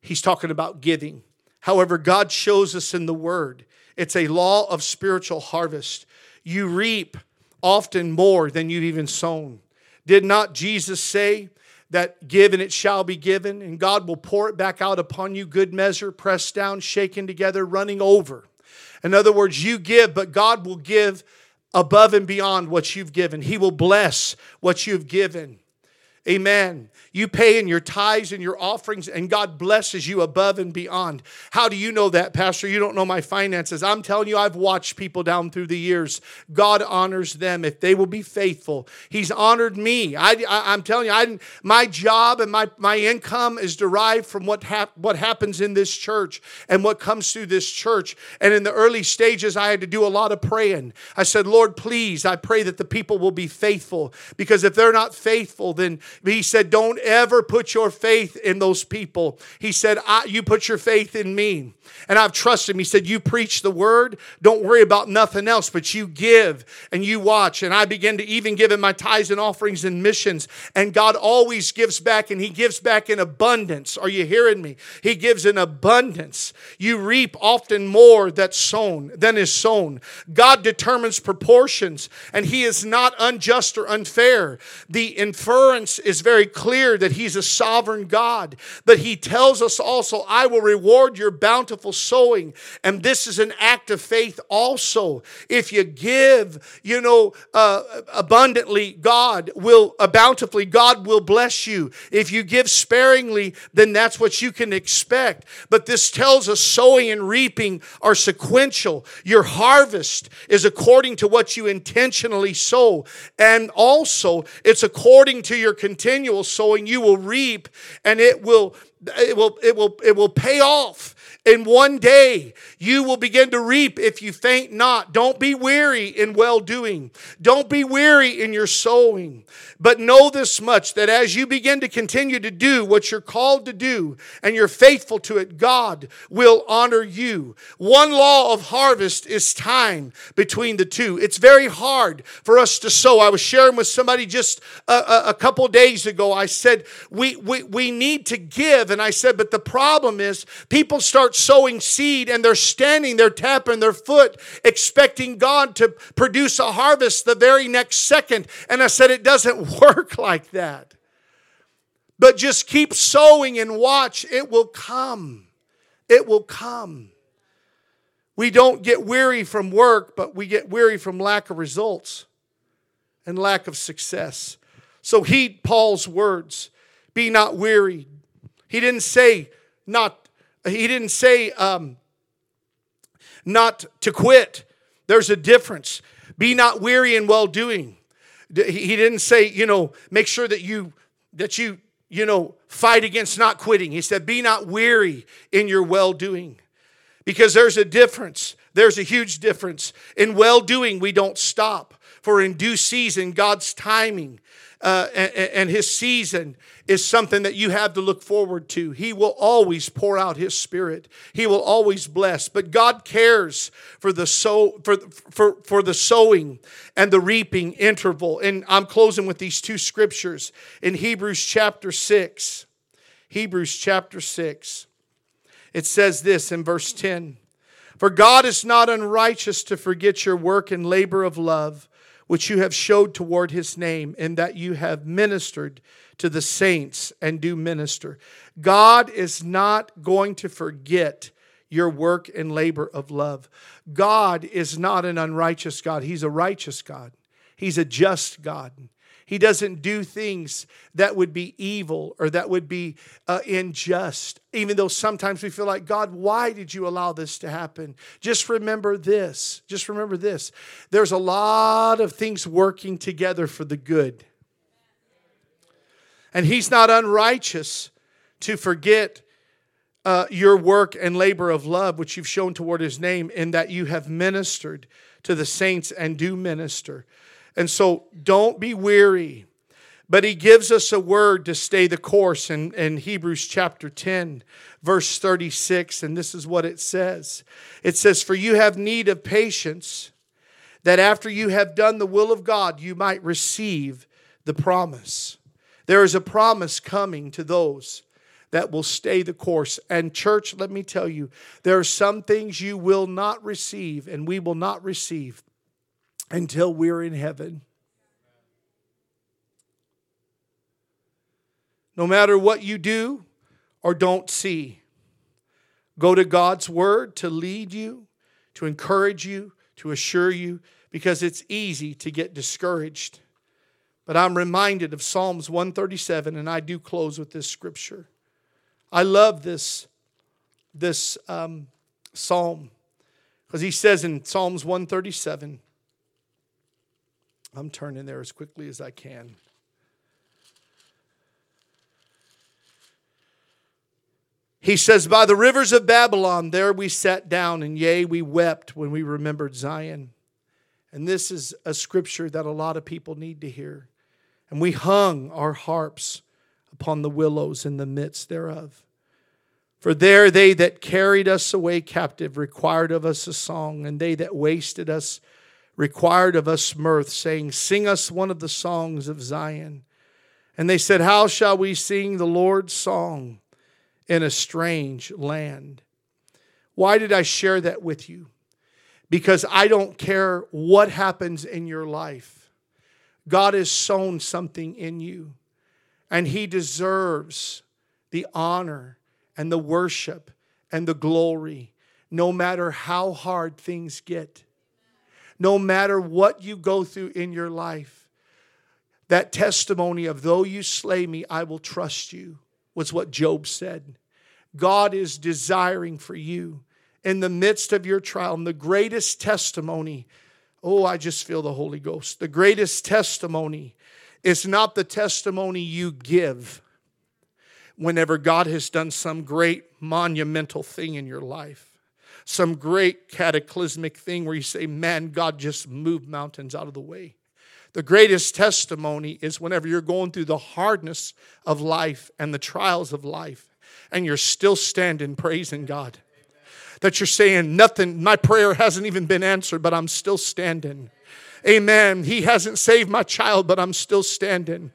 he's talking about giving. However, God shows us in the word, it's a law of spiritual harvest you reap often more than you've even sown. Did not Jesus say that give and it shall be given, and God will pour it back out upon you, good measure, pressed down, shaken together, running over? In other words, you give, but God will give above and beyond what you've given. He will bless what you've given. Amen. You pay in your tithes and your offerings, and God blesses you above and beyond. How do you know that, Pastor? You don't know my finances. I'm telling you, I've watched people down through the years. God honors them if they will be faithful. He's honored me. I, am telling you, I, my job and my, my income is derived from what, hap, what happens in this church and what comes through this church. And in the early stages, I had to do a lot of praying. I said, Lord, please, I pray that the people will be faithful because if they're not faithful, then he said, Don't ever put your faith in those people. He said, You put your faith in me. And I've trusted him. He said, You preach the word. Don't worry about nothing else, but you give and you watch. And I began to even give him my tithes and offerings and missions. And God always gives back, and he gives back in abundance. Are you hearing me? He gives in abundance. You reap often more that's sown than is sown. God determines proportions, and he is not unjust or unfair. The inference is very clear that He's a sovereign God, but He tells us also, I will reward your bountiful sowing. And this is an act of faith also. If you give, you know, uh, abundantly, God will, uh, bountifully, God will bless you. If you give sparingly, then that's what you can expect. But this tells us sowing and reaping are sequential. Your harvest is according to what you intentionally sow. And also, it's according to your continual sowing, you will reap and it will it will it will it will pay off in one day you will begin to reap if you faint not. Don't be weary in well doing don't be weary in your sowing. But know this much that as you begin to continue to do what you're called to do and you're faithful to it god will honor you. One law of harvest is time between the two. It's very hard for us to sow. I was sharing with somebody just a, a, a couple days ago. I said we, we we need to give. And I said, but the problem is people start sowing seed and they're standing there tapping their foot, expecting God to produce a harvest the very next second. And I said, it doesn't [laughs] work like that. But just keep sowing and watch, it will come. It will come. We don't get weary from work, but we get weary from lack of results and lack of success. So heed Paul's words. Be not weary, he didn't say not, he didn't say um, not to quit. There's a difference. Be not weary in well doing. He didn't say, you know, make sure that you that you, you know, fight against not quitting. He said, be not weary in your well doing. Because there's a difference. There's a huge difference. In well doing, we don't stop. For in due season, God's timing uh, and, his season is something that you have to look forward to. He will always pour out his spirit. He will always bless. But God cares for the sow for, for, for the sowing and the reaping interval. And I'm closing with these two scriptures in Hebrews chapter 6. Hebrews chapter 6. It says this in verse 10. For God is not unrighteous to forget your work and labor of love which you have showed toward his name, in that you have ministered to the saints and do minister. God is not going to forget your work and labor of love. God is not an unrighteous God, He's a righteous God, He's a just God. He doesn't do things that would be evil or that would be uh, unjust, even though sometimes we feel like, God, why did you allow this to happen? Just remember this. Just remember this. There's a lot of things working together for the good. And He's not unrighteous to forget uh, your work and labor of love, which you've shown toward His name, in that you have ministered to the saints and do minister. And so don't be weary. But he gives us a word to stay the course in, in Hebrews chapter 10, verse 36. And this is what it says It says, For you have need of patience, that after you have done the will of God, you might receive the promise. There is a promise coming to those that will stay the course. And, church, let me tell you, there are some things you will not receive, and we will not receive until we're in heaven. No matter what you do or don't see, go to God's Word to lead you, to encourage you, to assure you, because it's easy to get discouraged. But I'm reminded of Psalms 137, and I do close with this scripture. I love this, this um, psalm because he says in Psalms 137, I'm turning there as quickly as I can. He says, By the rivers of Babylon, there we sat down, and yea, we wept when we remembered Zion. And this is a scripture that a lot of people need to hear. And we hung our harps upon the willows in the midst thereof. For there they that carried us away captive required of us a song, and they that wasted us required of us mirth, saying, Sing us one of the songs of Zion. And they said, How shall we sing the Lord's song? in a strange land. Why did I share that with you? Because I don't care what happens in your life. God has sown something in you, and He deserves the honor and the worship and the glory, no matter how hard things get, no matter what you go through in your life. That testimony of, though you slay me, I will trust you was what Job said. God is desiring for you in the midst of your trial. And the greatest testimony, oh, I just feel the Holy Ghost. The greatest testimony is not the testimony you give whenever God has done some great monumental thing in your life. Some great cataclysmic thing where you say, Man, God just moved mountains out of the way. The greatest testimony is whenever you're going through the hardness of life and the trials of life, and you're still standing praising God. That you're saying, Nothing, my prayer hasn't even been answered, but I'm still standing. Amen. He hasn't saved my child, but I'm still standing.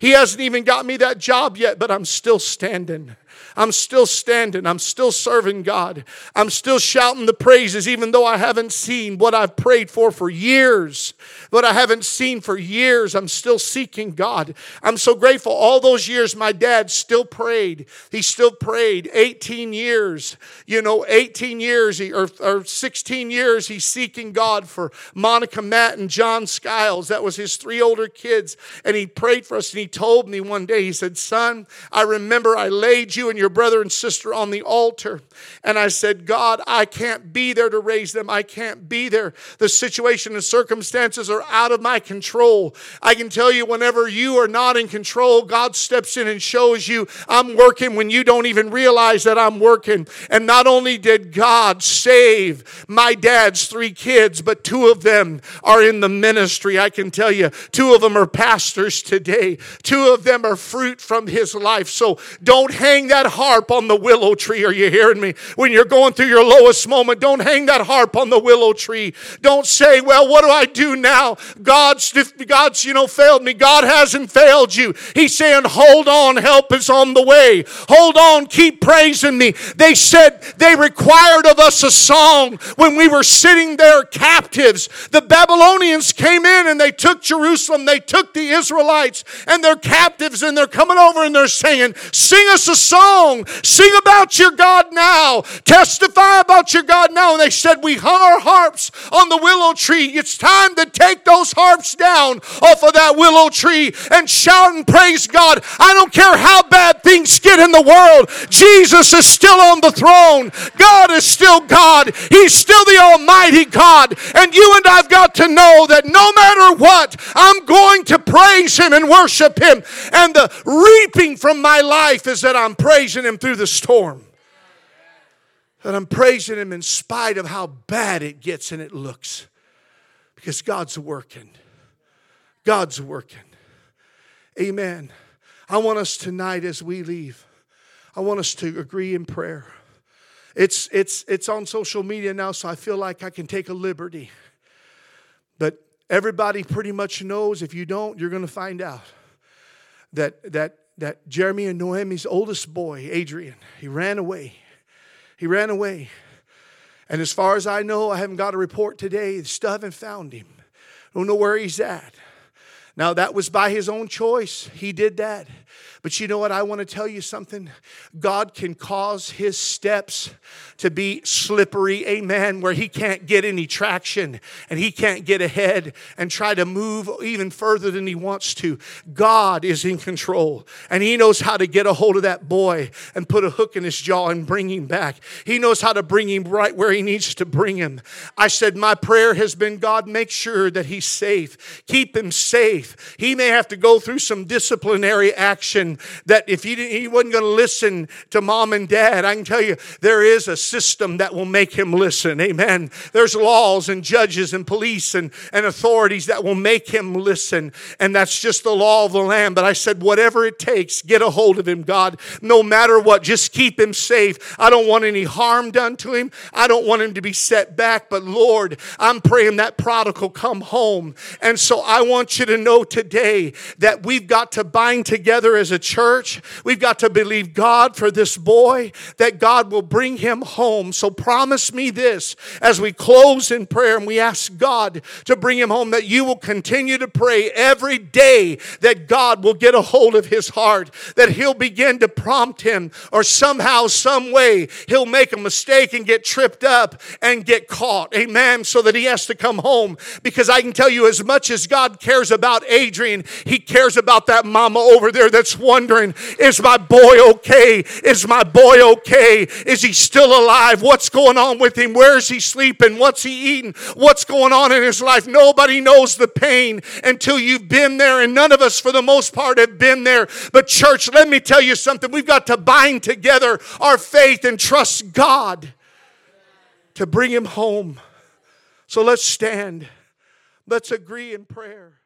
He hasn't even got me that job yet, but I'm still standing. I'm still standing. I'm still serving God. I'm still shouting the praises, even though I haven't seen what I've prayed for for years. What I haven't seen for years, I'm still seeking God. I'm so grateful. All those years, my dad still prayed. He still prayed 18 years. You know, 18 years or, or 16 years, he's seeking God for Monica Matt and John Skiles. That was his three older kids. And he prayed for us. And he told me one day, he said, Son, I remember I laid you and your brother and sister on the altar. And I said, God, I can't be there to raise them. I can't be there. The situation and circumstances are out of my control. I can tell you, whenever you are not in control, God steps in and shows you, I'm working when you don't even realize that I'm working. And not only did God save my dad's three kids, but two of them are in the ministry. I can tell you, two of them are pastors today, two of them are fruit from his life. So don't hang that harp on the willow tree. Are you hearing me? When you're going through your lowest moment, don't hang that harp on the willow tree. Don't say, well, what do I do now? God's, God's, you know, failed me. God hasn't failed you. He's saying, hold on, help is on the way. Hold on, keep praising me. They said they required of us a song when we were sitting there captives. The Babylonians came in and they took Jerusalem. They took the Israelites and they're captives and they're coming over and they're saying, sing us a song song. Sing about your God now. Testify about your God now. And they said, We hung our harps on the willow tree. It's time to take those harps down off of that willow tree and shout and praise God. I don't care how bad things get in the world. Jesus is still on the throne. God is still God. He's still the Almighty God. And you and I've got to know that no matter what, I'm going to praise Him and worship Him. And the reaping from my life is that I'm praising praising Him through the storm. And I'm praising Him in spite of how bad it gets and it looks. Because God's working. God's working. Amen. I want us tonight as we leave, I want us to agree in prayer. It's, it's, it's on social media now, so I feel like I can take a liberty. But everybody pretty much knows. If you don't, you're going to find out that, that that Jeremy and Noemi's oldest boy, Adrian, he ran away. He ran away. And as far as I know, I haven't got a report today. Still haven't found him. Don't know where he's at. Now, that was by his own choice. He did that. But you know what? I want to tell you something. God can cause his steps to be slippery, amen, where he can't get any traction and he can't get ahead and try to move even further than he wants to. God is in control and he knows how to get a hold of that boy and put a hook in his jaw and bring him back. He knows how to bring him right where he needs to bring him. I said, My prayer has been God, make sure that he's safe, keep him safe. He may have to go through some disciplinary action that if he, he wasn't going to listen to mom and dad, I can tell you there is a system that will make him listen. Amen. There's laws and judges and police and, and authorities that will make him listen. And that's just the law of the land. But I said, whatever it takes, get a hold of him, God. No matter what, just keep him safe. I don't want any harm done to him. I don't want him to be set back. But Lord, I'm praying that prodigal come home. And so I want you to know today that we've got to bind together as a church. We've got to believe God for this boy, that God will bring him home. So promise me this as we close in prayer and we ask God to bring him home, that you will continue to pray every day that God will get a hold of his heart, that he'll begin to prompt him, or somehow, some way, he'll make a mistake and get tripped up and get caught. Amen. So that he has to come home. Because I can tell you, as much as God cares about Adrian, he cares about that mama over there that's wondering, is my boy okay? Is my boy okay? Is he still alive? What's going on with him? Where is he sleeping? What's he eating? What's going on in his life? Nobody knows the pain until you've been there, and none of us, for the most part, have been there. But, church, let me tell you something. We've got to bind together our faith and trust God to bring him home. So let's stand. Let's agree in prayer.